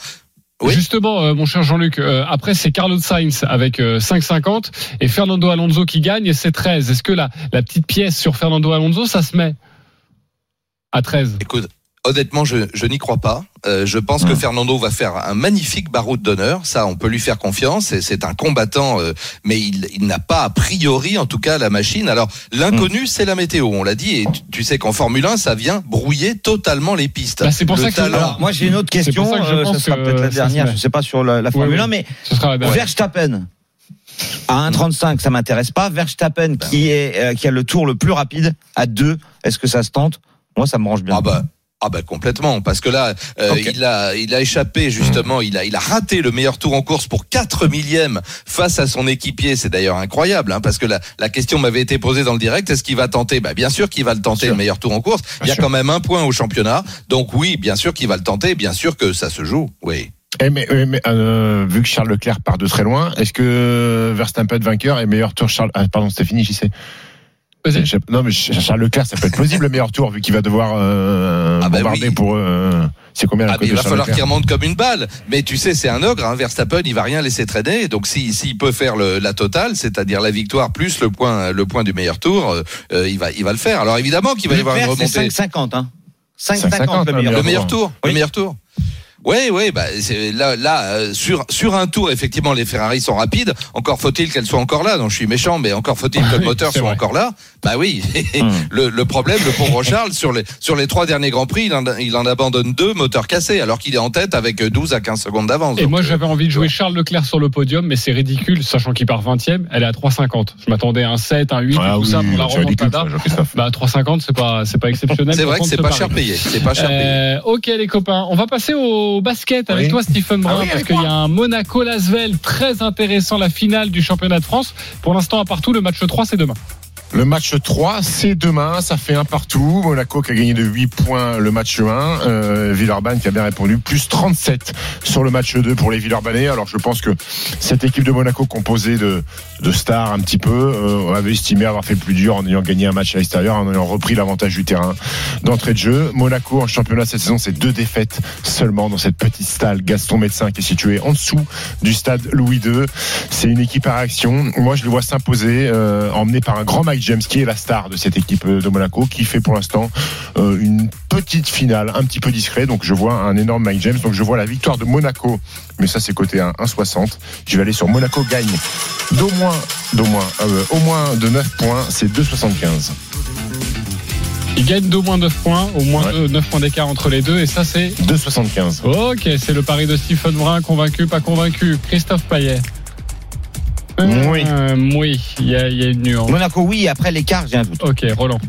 Oui. Justement, euh, mon cher Jean-Luc, euh, après c'est Carlos Sainz avec euh, 5,50 et Fernando Alonso qui gagne et c'est 13. Est-ce que la, la petite pièce sur Fernando Alonso, ça se met à 13 Écoute, honnêtement, je, je n'y crois pas. Euh, je pense que Fernando va faire un magnifique baroud d'honneur. Ça, on peut lui faire confiance. Et C'est un combattant, euh, mais il, il n'a pas a priori, en tout cas, la machine. Alors, l'inconnu, c'est la météo. On l'a dit. Et tu, tu sais qu'en Formule 1, ça vient brouiller totalement les pistes. Bah, c'est pour Le ça que- talent- Alors, moi, j'ai une autre question. ça que je euh, ça sera peut-être la se dernière. Je sais pas sur la, la Formule oui. 1, mais. Verstappen. À 1,35, ça m'intéresse pas. Verstappen, qui est, euh, qui a le tour le plus rapide, à 2, est-ce que ça se tente? Moi, ça me range bien. Ah bah. Ah bah complètement parce que là euh, il a il a échappé justement il a il a raté le meilleur tour en course pour 4 millièmes face à son équipier. C'est d'ailleurs incroyable hein, parce que la, la question m'avait été posée dans le direct est-ce qu'il va tenter? Bah bien sûr qu'il va le tenter le meilleur tour en course. Il y a sûr. quand même un point au championnat. Donc oui bien sûr qu'il va le tenter bien sûr que ça se joue oui. Eh, mais, eh, mais, euh, vu que Charles Leclerc part de très loin, est-ce que Verstappen vainqueur et meilleur tour Charles ah, Pardon, c'était fini, j'y sais. Non, mais Charles Leclerc, ça peut être plausible le meilleur tour vu qu'il va devoir euh, Ah bah bombarder oui. pour. euh, c'est combien la Ah, cote mais il va falloir qu'il remonte comme une balle. Mais tu sais, c'est un ogre, hein. Verstappen, il va rien laisser traîner. Donc, si- s'il peut faire le- la totale, c'est-à-dire la victoire plus le point, le point du meilleur tour, euh, euh, il va, il va le faire. Alors, évidemment qu'il va y avoir une remontée. 5,50, hein. 5,50, 5,50 le le meilleur. Le tour. meilleur tour. Oui. Le meilleur tour. Oui, oui, bah, c'est- là, là euh, sur, sur un tour, effectivement, les Ferrari sont rapides. Encore faut-il qu'elles soient encore là. Donc, je suis méchant, mais encore faut-il que le Oui, moteur soit vrai. encore là. Bah oui. Hmm. le, le problème, le pauvre Charles, sur les, sur les trois derniers Grands Prix, il en, il en abandonne deux, moteur cassé, alors qu'il est en tête avec 12 à 15 secondes d'avance. Et Donc, moi, euh, j'avais envie de jouer Charles Leclerc sur le podium, mais c'est ridicule, sachant qu'il part 20e. Elle est à 3,50. Je m'attendais à un 7, un 8, Ah tout oui, ça pour la remontada. Bah, 3,50, c'est pas, c'est pas exceptionnel. C'est vrai que c'est ce pas cher payé. C'est pas cher payé. Euh, ok les copains, on va passer au basket avec Oui. toi Stephen Brun Ah oui, parce qu'il y a un Monaco Lasvel très intéressant la finale du championnat de France. Pour l'instant à partout le match 3 c'est demain. Le match 3, c'est demain, ça fait un partout. Monaco qui a gagné de 8 points le match 1. Euh, Villeurbanne qui a bien répondu, plus 37 sur le match 2 pour les Villeurbanais. Alors je pense que cette équipe de Monaco composée de, de stars un petit peu, euh, on avait estimé avoir fait le plus dur en ayant gagné un match à l'extérieur, en ayant repris l'avantage du terrain d'entrée de jeu. Monaco en championnat cette saison, c'est deux défaites seulement dans cette petite stade Gaston Médecin qui est située en dessous du stade Louis II. C'est une équipe à réaction. Moi, je les vois s'imposer, euh, emmené par un grand Mike James qui est la star de cette équipe de Monaco, qui fait pour l'instant euh, une petite finale un petit peu discret. Donc, je vois un énorme Mike James. Donc, je vois la victoire de Monaco, mais ça, c'est côté 1, 1,60. Je vais aller sur Monaco gagne d'au moins, d'au moins, euh, au moins de 9 points. C'est 2,75. Il gagne d'au moins 9 points, au moins Ouais. deux- 9 points d'écart entre les deux et ça c'est 2,75. Ok, c'est le pari de Stephen Brun, convaincu, pas convaincu. Christophe Payet. Oui. Euh, oui, il y y a une nuance. Monaco, oui, après l'écart, j'ai un doute. Ok, Roland.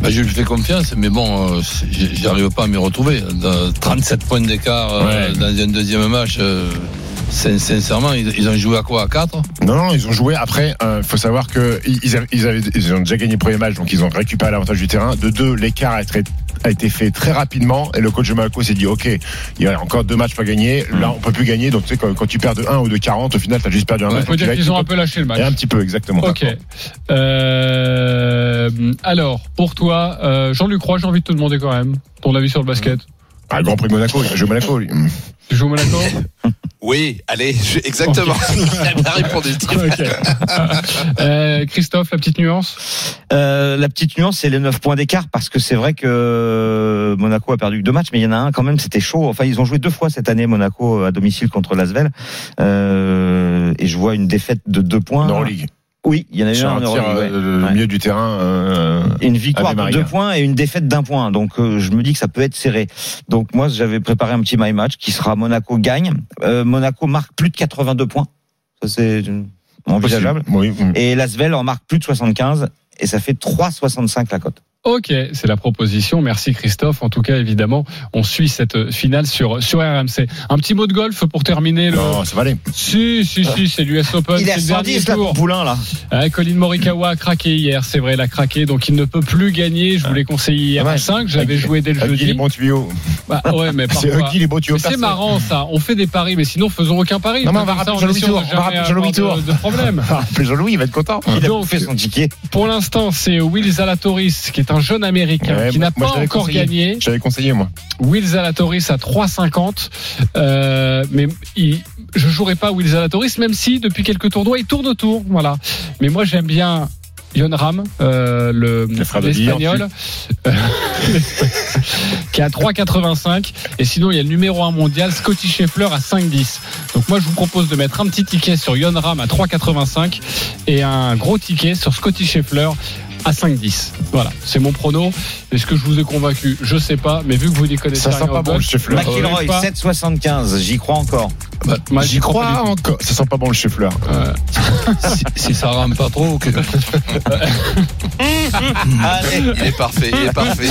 Bah, je lui fais confiance, mais bon, euh, c'est- j'y j'y arrive pas à m'y retrouver. Dans 37 points d'écart euh, Ouais. dans un deuxième match. euh, sincèrement, ils, ont joué à quoi À 4 Non, non, ils ont joué. Après, il faut savoir que ils, avaient, ils, avaient- ils ont déjà gagné le premier match, donc ils ont récupéré l'avantage du terrain. De deux, l'écart a, été- a été fait très rapidement, et le coach de Monaco s'est dit, ok, il y a encore deux matchs pas gagnés. Là, on peut plus gagner. Donc, tu sais, quand, quand tu perds de 1 ou de 40, au final, t'as juste perdu un On match. peut Donc, dire qu'ils tu ont un peu lâché le match. Et un petit peu, exactement. Ok. Euh, alors, pour toi, euh, Jean-Luc Roy, j'ai envie de te demander quand même ton avis sur le basket. Ah, Grand Prix de Monaco, il a joué Monaco, lui. Tu joues au Monaco? Oui, allez, je- exactement. Il a bien répondu. Euh, Christophe, la petite nuance? Euh, la petite nuance, c'est les 9 points d'écart parce que c'est vrai que Monaco a perdu que deux matchs, mais il y en a un quand même, c'était chaud. Enfin, ils ont joué deux fois cette année Monaco à domicile contre Lasvel, euh, et je vois une défaite de deux points. En Euroleague. Oui, il y en a eu un tir euh, le milieu du terrain. euh, une victoire de deux points et une défaite d'un point. Donc euh, je me dis que ça peut être serré. Donc moi j'avais préparé un petit my match qui sera Monaco gagne. Euh, Monaco marque plus de 82 points. Ça c'est envisageable. Oui. Et Lasvel en marque plus de 75 et ça fait 3,65 la cote. Ok, c'est la proposition. Merci Christophe. En tout cas, évidemment, on suit cette finale sur sur RMC. Un petit mot de golf pour terminer le. Non, ça va aller. Si, si, si, c'est l'US Open. Il est c'est à le dernier 110 là Poulain là. Ah, Colin Morikawa a craqué hier, c'est vrai, il a craqué, donc il ne peut plus gagner. Je vous l'ai conseillé hier à Ouais. 5, j'avais joué dès le Avec les jeudi. bons tuyaux. Bah, ouais, mais C'est qui les bons tuyaux. C'est marrant ça, on fait des paris, mais sinon faisons aucun pari. Non, mais on va rappeler Jean-Louis Tour. On va rappeler Jean-Louis Tour. De, problème. Jean-Louis, il va être content. Il a bouffé son ticket. Pour l'instant, c'est Will Zalatoris, qui est un jeune américain, Ouais, qui n'a pas encore conseillé. gagné. J'avais conseillé, moi. Will Zalatoris à 3,50. Euh, mais il, je jouerai pas Will Zalatoris, même si depuis quelques tournois, il tourne autour. Voilà. Mais moi, j'aime bien Yon Ram, euh, le l'espagnol, euh, qui est à 3,85. Et sinon, il y a le numéro 1 mondial, Scotty Scheffler à 5,10. Donc moi, je vous propose de mettre un petit ticket sur Yon Ram à 3,85 et un gros ticket sur Scotty Scheffler à 5,10. Voilà, c'est mon prono. Est-ce que je vous ai convaincu? Je sais pas, mais vu que vous n'y connaissez Ça rien sent pas bon chef-fleur. McIlroy pas. 7,75. J'y crois encore. Moi, J'y crois encore. Ça sent pas bon le chef-fleur. si, si ça rame pas trop, ok. Allez. Il est parfait, il est parfait.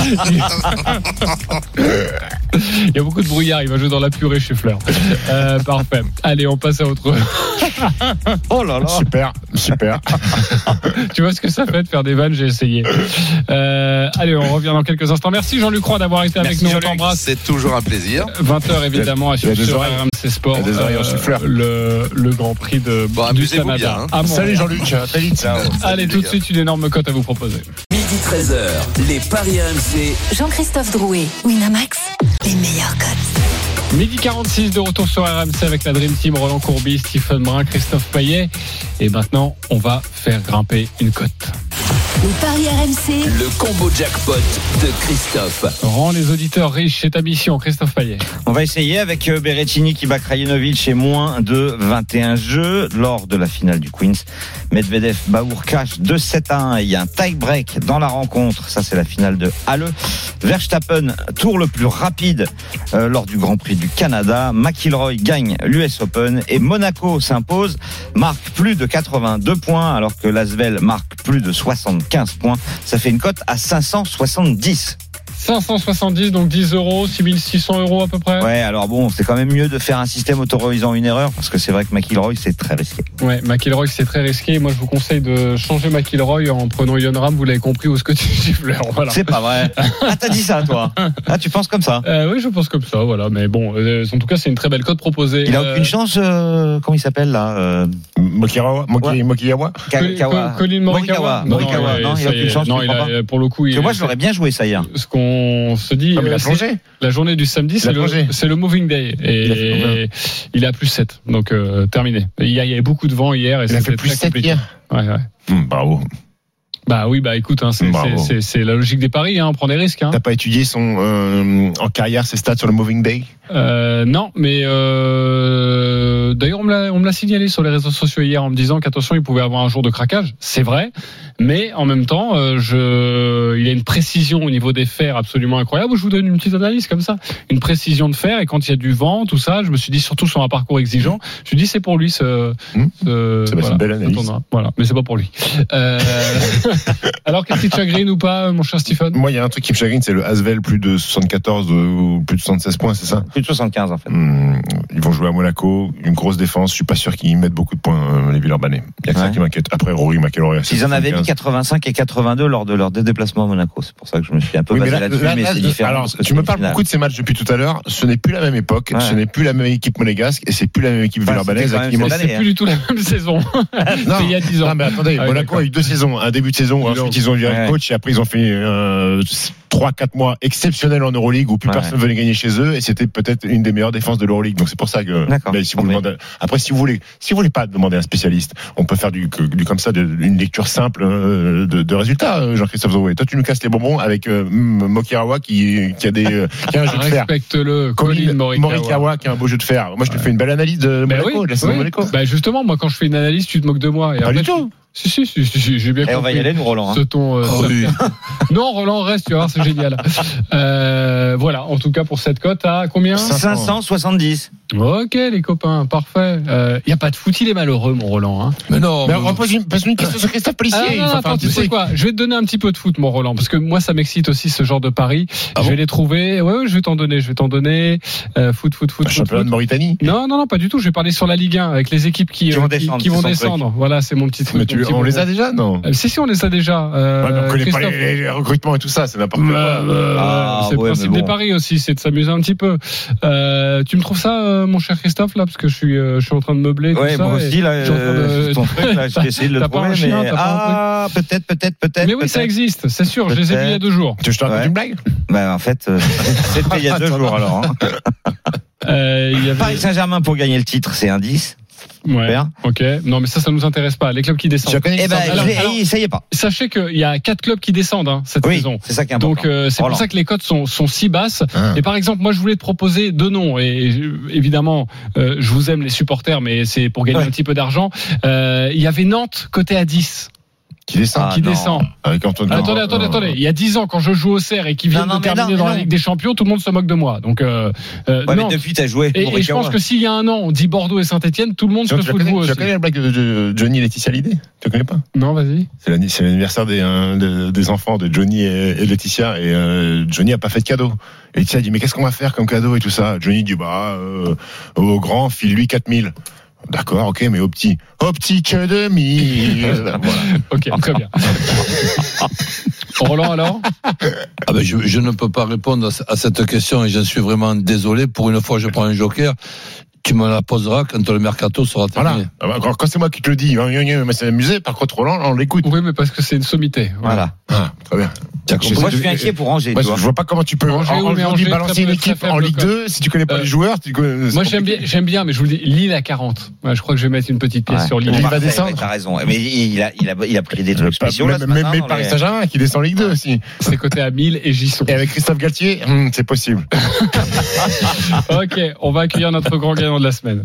Il y a beaucoup de brouillard, il va jouer dans la purée chez Fleur. Euh, parfait. Allez, on passe à autre. Oh là là. Super, super. tu vois ce que ça fait de faire des vannes J'ai essayé. Euh, allez, on revient dans quelques instants. Merci Jean-Luc Roy d'avoir été avec nous. On t'embrasse. C'est toujours un plaisir. 20h évidemment à suivre sur. RMC Sport. Il a des oreilles en souffleur. le, le Grand Prix de Bon, du Canada. bien, hein. À. Salut Jean-Luc, très vite. Allez, Salut, tout les de suite une énorme cote à vous proposer. Midi 13h, les Paris RMC. Jean-Christophe Drouet, Winamax, les meilleurs codes. Midi 46 de retour sur RMC avec la Dream Team, Roland Courbis, Stephen Brun, Christophe Payet. Et maintenant, on va faire grimper une cote. Les paris RMC, Le combo jackpot de Christophe. Rends les auditeurs riches, c'est ta mission, Christophe Payet. On va essayer avec euh, Berrettini qui bat Krajinovic chez moins de 21 jeux lors de la finale du Queens. Medvedev bat Urkash 2-7 à 1. Il y a un tie-break dans la rencontre. Ça, c'est la finale de Halle. Verstappen, tour le plus rapide euh, lors du Grand Prix du Canada. McIlroy gagne l'US Open et Monaco s'impose, marque plus de 82 points alors que Lasvel marque plus de 75 points. Ça fait une cote à 570. 570, donc 10 euros, 6600 euros à peu près. Ouais, alors bon, c'est quand même mieux de faire un système autorisant une erreur parce que c'est vrai que McIlroy c'est très risqué. Ouais, McIlroy c'est très risqué. Moi je vous conseille de changer McIlroy en prenant Yon Ram, vous l'avez compris, au Scotty Scheffler. Voilà. C'est pas vrai. Ah, t'as dit ça toi Ah, tu penses comme ça Euh, oui, je pense comme ça, voilà. Mais bon, euh, en tout cas, c'est une très belle cote proposée. Il a Euh, aucune chance. euh, comment il s'appelle là Mokirawa, Moki-. Mokiyawa. Colin- Kawa- Colin Morikawa. Morikawa. Non, il a aucune chance. Non, tu il crois a, pas pour le coup, il moi, je l'aurais bien joué ça hier. Ce qu'on se dit, Non, mais il euh, a c'est- plongé. la journée du samedi, c'est le, le moving day. Il a Et il a plus 7. Donc, euh, terminé. Il y, avait beaucoup de vent hier et Il a fait plus très 7 compliqué. hier. Ouais, ouais. Hum, Bravo. Bah oui, bah écoute, hein, c'est, la logique des paris, hein, on prend des risques. Hein. T'as pas étudié son euh, en carrière ses stats sur le Moving Day? Euh, non, mais euh, d'ailleurs on me l'a on me l'a signalé sur les réseaux sociaux hier en me disant qu'attention il pouvait avoir un jour de craquage. C'est vrai, mais en même temps, euh, je, il a une précision au niveau des fers absolument incroyable. Je vous donne une petite analyse comme ça, une précision de fer et quand il y a du vent, tout ça, je me suis dit surtout sur un parcours exigeant, je me dis c'est pour lui ce. Mmh. ce- C'est- c'est une belle analyse. Voilà, mais c'est pas pour lui. Euh, alors qu'est-ce qui te chagrine ou pas, mon cher Stephen Moi, il y a un truc qui me chagrine, c'est le Asvel plus de 74 ou plus de 76 points, c'est ça Plus de 75 en fait. Hum, Ils vont jouer à Monaco, une grosse défense. Je suis pas sûr qu'ils mettent beaucoup de points, euh, les Villeurbanais. Il y a que ça qui m'inquiète. Après, Rory McIlroy. Ils en avaient mis 75. 85 et 82 lors de leur déplacement à Monaco. C'est pour ça que je me suis un peu Oui, mais basé là- là-dessus, là- mais là, c'est différent. Alors, tu me parles finale. beaucoup de ces matchs depuis tout à l'heure. Ce n'est plus la même époque, Ouais. ce n'est plus la même équipe monégasque et c'est plus la même équipe Enfin, cette C'est plus du tout la même saison. Il y a 10 ans. Mais attendez, Ah Monaco a eu deux saisons. Un début de saison, ensuite ils ont viré le coach et après ils ont fait euh, 3-4 mois exceptionnels en Euroleague où plus Ouais. personne venait gagner chez eux et c'était peut-être une des meilleures défenses de l'Euroleague. Donc c'est pour ça que. D'accord. Mais si vous Mais- demandez, après, si vous voulez, si vous voulez pas demander à un spécialiste, on peut faire du, comme ça, de- une lecture simple euh, de, de résultats, euh, Jean-Christophe Zoué. Toi, tu nous casses les bonbons avec euh, Mokirawa qui, qui a des, euh, qui a un jeu de fer. Respecte-le, Colin Colin Morikawa. Morikawa qui a un beau jeu de fer. Moi, je te fais une belle analyse de Ben Monaco, oui, de la saison oui. de Monaco. Bah justement, moi quand je fais une analyse, tu te moques de moi. Et Pas du tout. Si, si, si, si, si, j'ai bien Et compris. on va y aller, nous, Roland. hein. Ce ton, euh, Oh oui. Non, Roland, reste, tu vas voir, c'est génial. Euh, voilà, en tout cas pour cette cote à combien 570. Ok, les copains, parfait. Il n'y a pas de foot, il est malheureux, mon Roland. Hein. Mais non. Mais pose une, pose une question sur Christophe Pellissier. Ah, non, non, attends, tu sais quoi Je vais te donner un petit peu de foot, mon Roland, parce que moi, ça m'excite aussi ce genre de paris. Ah je bon vais les trouver. Ouais, ouais, je vais t'en donner, je vais t'en donner. Euh, foot, foot, foot, foot, championnat foot. de Mauritanie. Non, non, non, pas du tout. Je vais parler sur la Ligue 1 avec les équipes qui, Qui euh, vont qui, descendre, qui vont c'est son descendre. Voilà, c'est mon petit truc. Mais tu, on les a déjà, non Euh, Si, si, on les a déjà. Euh, Ouais, mais on connaît pas les, les recrutements et tout ça, c'est n'importe. Euh, Ah, c'est le ouais, principe mais des paris aussi, c'est de s'amuser un petit peu. Euh, tu me trouves ça, euh, mon cher Christophe, là, parce que je suis, euh, je suis en train de meubler. tout Ouais, ça, moi aussi, là, je suis en train de- euh, ton truc, là, j'ai essayé de le trouver, chien, mais ah, peut-être, peut-être, peut-être. Mais oui, ça existe, c'est sûr. Je les ai vus il y a deux jours. Tu te Ouais. une blague? Bah, en fait, euh, c'était il y a deux jours, alors. hein. Euh, il y avait... Paris Saint-Germain pour gagner le titre, c'est un 10. Ouais. Ok. Non, mais ça, ça nous intéresse pas. Les clubs qui descendent. Je connais Eh ben, alors- alors- eh, ça y est pas. Sachez qu'il y a quatre clubs qui descendent hein, cette Oui, saison. c'est ça qui est important. Donc euh, c'est pour ça que les cotes sont, sont si basses. Ah. Et par exemple, moi je voulais te proposer deux noms. Et évidemment, euh, je vous aime les supporters, mais c'est pour gagner Ouais. un petit peu d'argent. Euh, Il y avait Nantes côté à 10 Qui descend. Ah, qui non. descend. Avec Antoine. Ah, attendez, attendez, attendez. Il y a 10 ans, quand je joue au CERF et qui vient Non, non, de terminer non, dans la. Ligue des Champions, tout le monde se moque de moi. Donc euh, euh, Ouais, mais depuis, t'as joué. Et, je pense que s'il y a un an, on dit Bordeaux et Saint-Etienne, tout le monde Tu se tu fout de vous tu aussi. connais la blague de, de Johnny et Laetitia Hallyday? Tu la connais pas? Non, vas-y. C'est l'anni- c'est l'anniversaire des, euh, de- des enfants de Johnny et, et Laetitia et euh, Johnny a pas fait de cadeau. Et Laetitia dit mais qu'est-ce qu'on va faire comme cadeau et tout ça? Johnny dit bah euh, au grand file lui 4000. D'accord, ok, mais au petit, au petit que de mille. voilà. Ok, très bien. Roland alors Ah ben, je, je ne peux pas répondre à, à cette question et j'en suis vraiment désolé. Pour une fois, je prends un joker. Tu me la poseras quand le mercato sera Voilà. terminé. Ah bah, Quand, c'est moi qui te le dis, hein, mais c'est amusé. Par contre, Roland, on l'écoute. Oui, mais parce que c'est une sommité. Voilà. Ah, très bien. Compris Moi, je suis inquiet pour Angers, Moi, je vois. vois pas comment tu peux Angers, en- mais aujourd'hui Angers, balancer très une équipe très en Ligue cote. 2 si tu connais pas Euh, les joueurs. Tu connais, Moi j'aime bien, j'aime bien, mais je vous le dis, Lille à 40. Ouais, je crois que je vais mettre une petite pièce Ouais. sur Lille. Lille va descendre. ouais, T'as raison. Mais il a, il a, il a pris des Euh, trucs spéciaux, là, ce même, matin, même dans Paris Saint-Germain qui descend en Ligue 2 aussi. C'est côté à 1000 et j'y sont. Et avec Christophe Galtier, hum, c'est possible. Ok, on va accueillir notre grand gagnant de la semaine.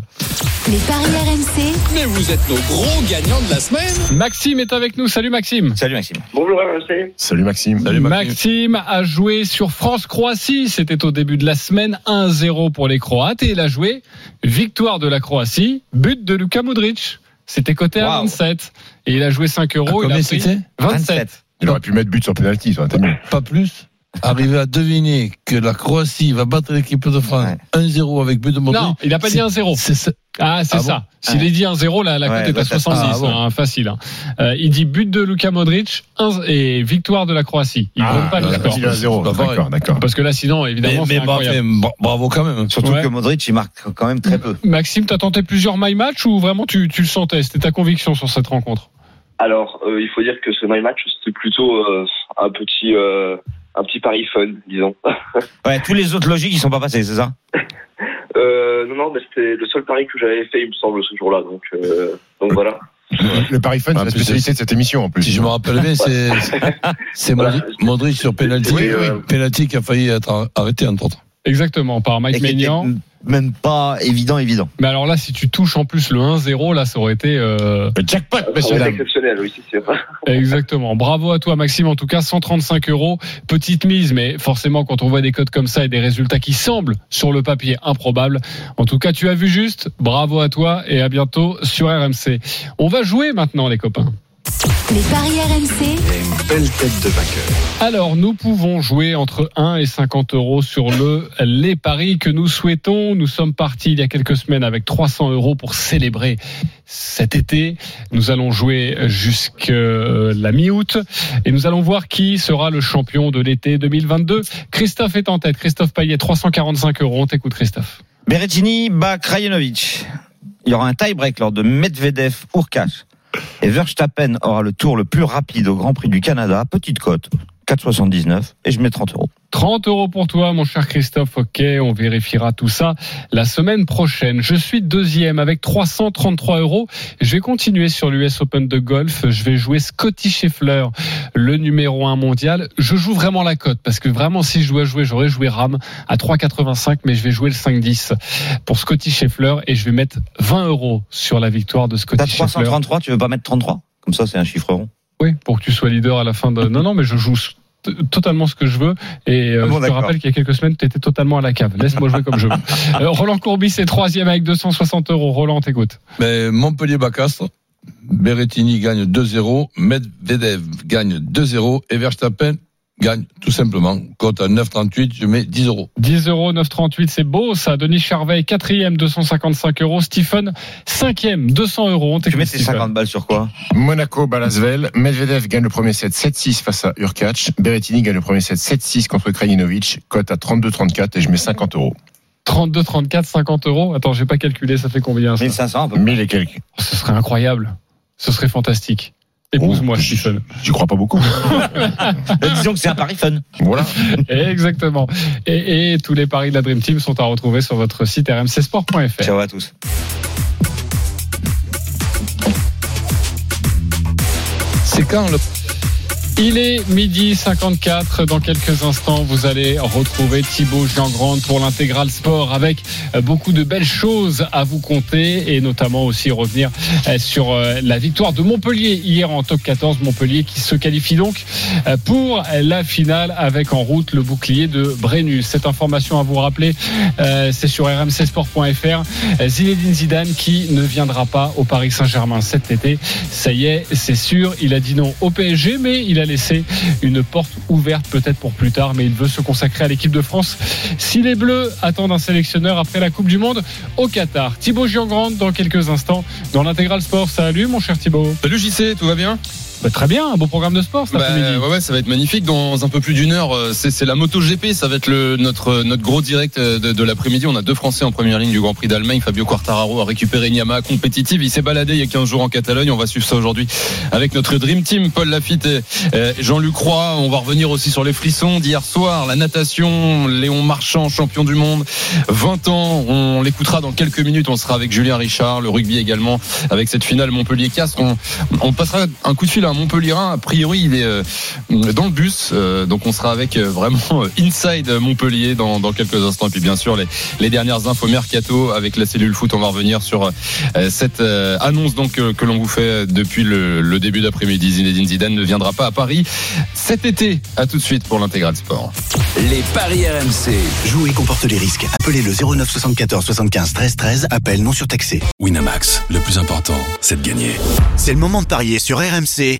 Les paris RMC, Mais vous êtes nos gros gagnants de la semaine. Maxime est avec nous. Salut Maxime. Salut, Maxime. Bonjour RMC. Salut Maxime. Salut, Maxime. Maxime a joué sur France-Croatie. C'était au début de la semaine 1-0 pour les Croates et il a joué victoire de la Croatie, but de Luka Modric. C'était coté à Wow. 27 et il a joué 5 euros. À il a combien pris c'était 27. Il aurait pu mettre but sur penalty, t'as mieux. Pas plus. Arriver à deviner que la Croatie va battre l'équipe de France Ouais. 1-0 avec but de Modric. Non, il n'a pas dit c'est- 1-0. C'est ça. Ah, c'est Ah ça. bon S'il Ouais. est dit 1-0, la, la Ouais, cote est bah, à t'as- 70, ah, bon. hein, facile. hein. Euh, il dit but de Luka Modric un- et victoire de la Croatie. Il ne donne pas le il a score. pas dit 1-0. C'est pas pareil. D'accord, d'accord. Parce que là, sinon, Mais, évidemment, c'est mais bravo, incroyable. bra- bravo quand même. Surtout Ouais. que Modric, il marque quand même très peu. Maxime, t'as tenté plusieurs my match ou vraiment tu, tu le sentais? C'était ta conviction sur cette rencontre? Alors, euh, il faut dire que ce My Match, c'était plutôt euh, un petit euh, un petit pari fun, disons. Ouais, tous les autres logiques, ils sont pas passés, c'est ça? Euh, non, non, mais c'était le seul pari que j'avais fait, il me semble, ce jour-là. Donc, euh, donc voilà. Le Paris Fun, Ah, c'est la spécialité de cette émission, en plus. Si je me rappelle bien, c'est c'est. Modric, Modric sur penalty, Oui, oui. penalty qui a failli être arrêté entre autres. Exactement, par Mike Maignan. même pas évident, évident. Mais alors là, si tu touches en plus le 1-0, là, ça aurait été... euh, jackpot, Ça monsieur dame. exceptionnel, oui, c'est sûr. Exactement. Bravo à toi, Maxime. En tout cas, 135 euros. Petite mise, mais forcément, quand on voit des codes comme ça et des résultats qui semblent sur le papier improbables, en tout cas, tu as vu juste. Bravo à toi et à bientôt sur RMC. On va jouer maintenant, les copains. Les paris RMC, Alors, nous pouvons jouer entre 1 et 50 euros sur le les paris que nous souhaitons. Nous sommes partis il y a quelques semaines avec 300 euros pour célébrer cet été. Nous allons jouer jusqu'à la mi-août et nous allons voir qui sera le champion de l'été 2022. Christophe est en tête. Christophe Payet, 345 euros. On t'écoute, Christophe. Berrettini bat Krajinovic. Il y aura un tie-break lors de Medvedev Urkash. Et Verstappen aura le tour le plus rapide au Grand Prix du Canada. Petite cote, 4,79. Et je mets 30 euros. 30 euros pour toi, mon cher Christophe. Ok, on vérifiera tout ça la semaine prochaine. Je suis deuxième avec 333 euros. Je vais continuer sur l'US Open de golf. Je vais jouer Scotty Scheffler, le numéro 1 mondial. Je joue vraiment la cote parce que vraiment, si je dois jouer, j'aurais joué Ram à 3,85, mais je vais jouer le 5-10 pour Scotty Scheffler et je vais mettre 20 euros sur la victoire de Scotty Scheffler. 333, tu veux pas mettre 33 Comme ça, c'est un chiffre rond. Oui, pour que tu sois leader à la fin de. Non, non, mais je joue totalement ce que je veux. Et euh, Ah bon, je te rappelle qu'il y a quelques semaines, tu étais totalement à la cave. Laisse-moi jouer comme je veux. Euh, Roland Courbis est troisième avec 260 euros. Roland, t'écoute. Mais Montpellier-Bacastre, Berrettini gagne 2-0, Medvedev gagne 2-0 et Verstappen gagne tout simplement. Cote à 9,38, je mets 10 euros. 10 euros, 9,38, c'est beau ça. Denis Charvet, quatrième, 255 euros. Stephen, cinquième, 200 euros. On Tu mets tes Stephen. 50 balles sur quoi? Monaco, Balasvel. Medvedev gagne le premier set 7-6 face à Urkac. Berrettini gagne le premier set 7-6 contre Krajinovic. Cote à 32-34 et je mets 50 euros. 32, 34, 50 euros. Attends, j'ai pas calculé, ça fait combien ça? 1500 à peu près. 1000 et quelques. Oh, Ce serait incroyable. Ce serait fantastique. Épouse-moi, Oh, Stephen. J'y crois pas beaucoup. Euh, disons que c'est un pari fun. voilà. Exactement. Et, et tous les paris de la Dream Team sont à retrouver sur votre site rmcsport.fr. Ciao à tous. C'est quand le Il est midi 54. Dans quelques instants, vous allez retrouver Thibaut Giangrande pour l'intégral sport avec euh, beaucoup de belles choses à vous conter et notamment aussi revenir euh, sur euh, la victoire de Montpellier hier en top 14. Montpellier qui se qualifie donc pour la finale avec en route le bouclier de Brennus. Cette information à vous rappeler, c'est sur rmcsport.fr. Zinedine Zidane qui ne viendra pas au Paris Saint-Germain cet été. Ça y est, c'est sûr. Il a dit non au PSG, mais il a laissé une porte ouverte peut-être pour plus tard. Mais il veut se consacrer à l'équipe de France. Si les Bleus attendent un sélectionneur après la Coupe du Monde au Qatar. Thibaut Giangrande dans quelques instants dans l'intégral sport. Salut mon cher Thibaut. Salut JC, tout va bien? Bah, très bien, un beau programme de sport cet bah, après-midi. ouais, ouais, ça va être magnifique. Dans un peu plus d'une heure, euh, c'est la Moto GP. Ça va être le, notre, notre gros direct euh, de, de l'après-midi. On a deux Français en première ligne du Grand Prix d'Allemagne. Fabio Quartararo a récupéré une Yamaha compétitive. Il s'est baladé il y a 15 jours en Catalogne. On va suivre ça aujourd'hui avec notre Dream Team, Paul Lafitte et Jean-Luc Roy. On va revenir aussi sur les frissons d'hier soir, la natation, Léon Marchand, champion du monde, 20 ans. On l'écoutera dans quelques minutes. On sera avec Julien Richard, le rugby également, avec cette finale Montpellier-Castres. On, on passera un coup de fil à un Montpellierin. A priori, il est euh, dans le bus. Euh, donc, on sera avec euh, vraiment inside Montpellier dans, dans quelques instants. Et puis, bien sûr, les, les dernières infos mercato avec la cellule foot. On va revenir sur cette annonce donc que, que l'on vous fait depuis le, le début d'après-midi. Zinedine Zidane ne viendra pas à Paris cet été. À tout de suite pour l'intégral sport. Les paris RMC. Jouer comporte les risques. Appelez le 09 74 75 13 13. Appel non surtaxé. Winamax, le plus important, c'est de gagner. C'est le moment de parier sur RMC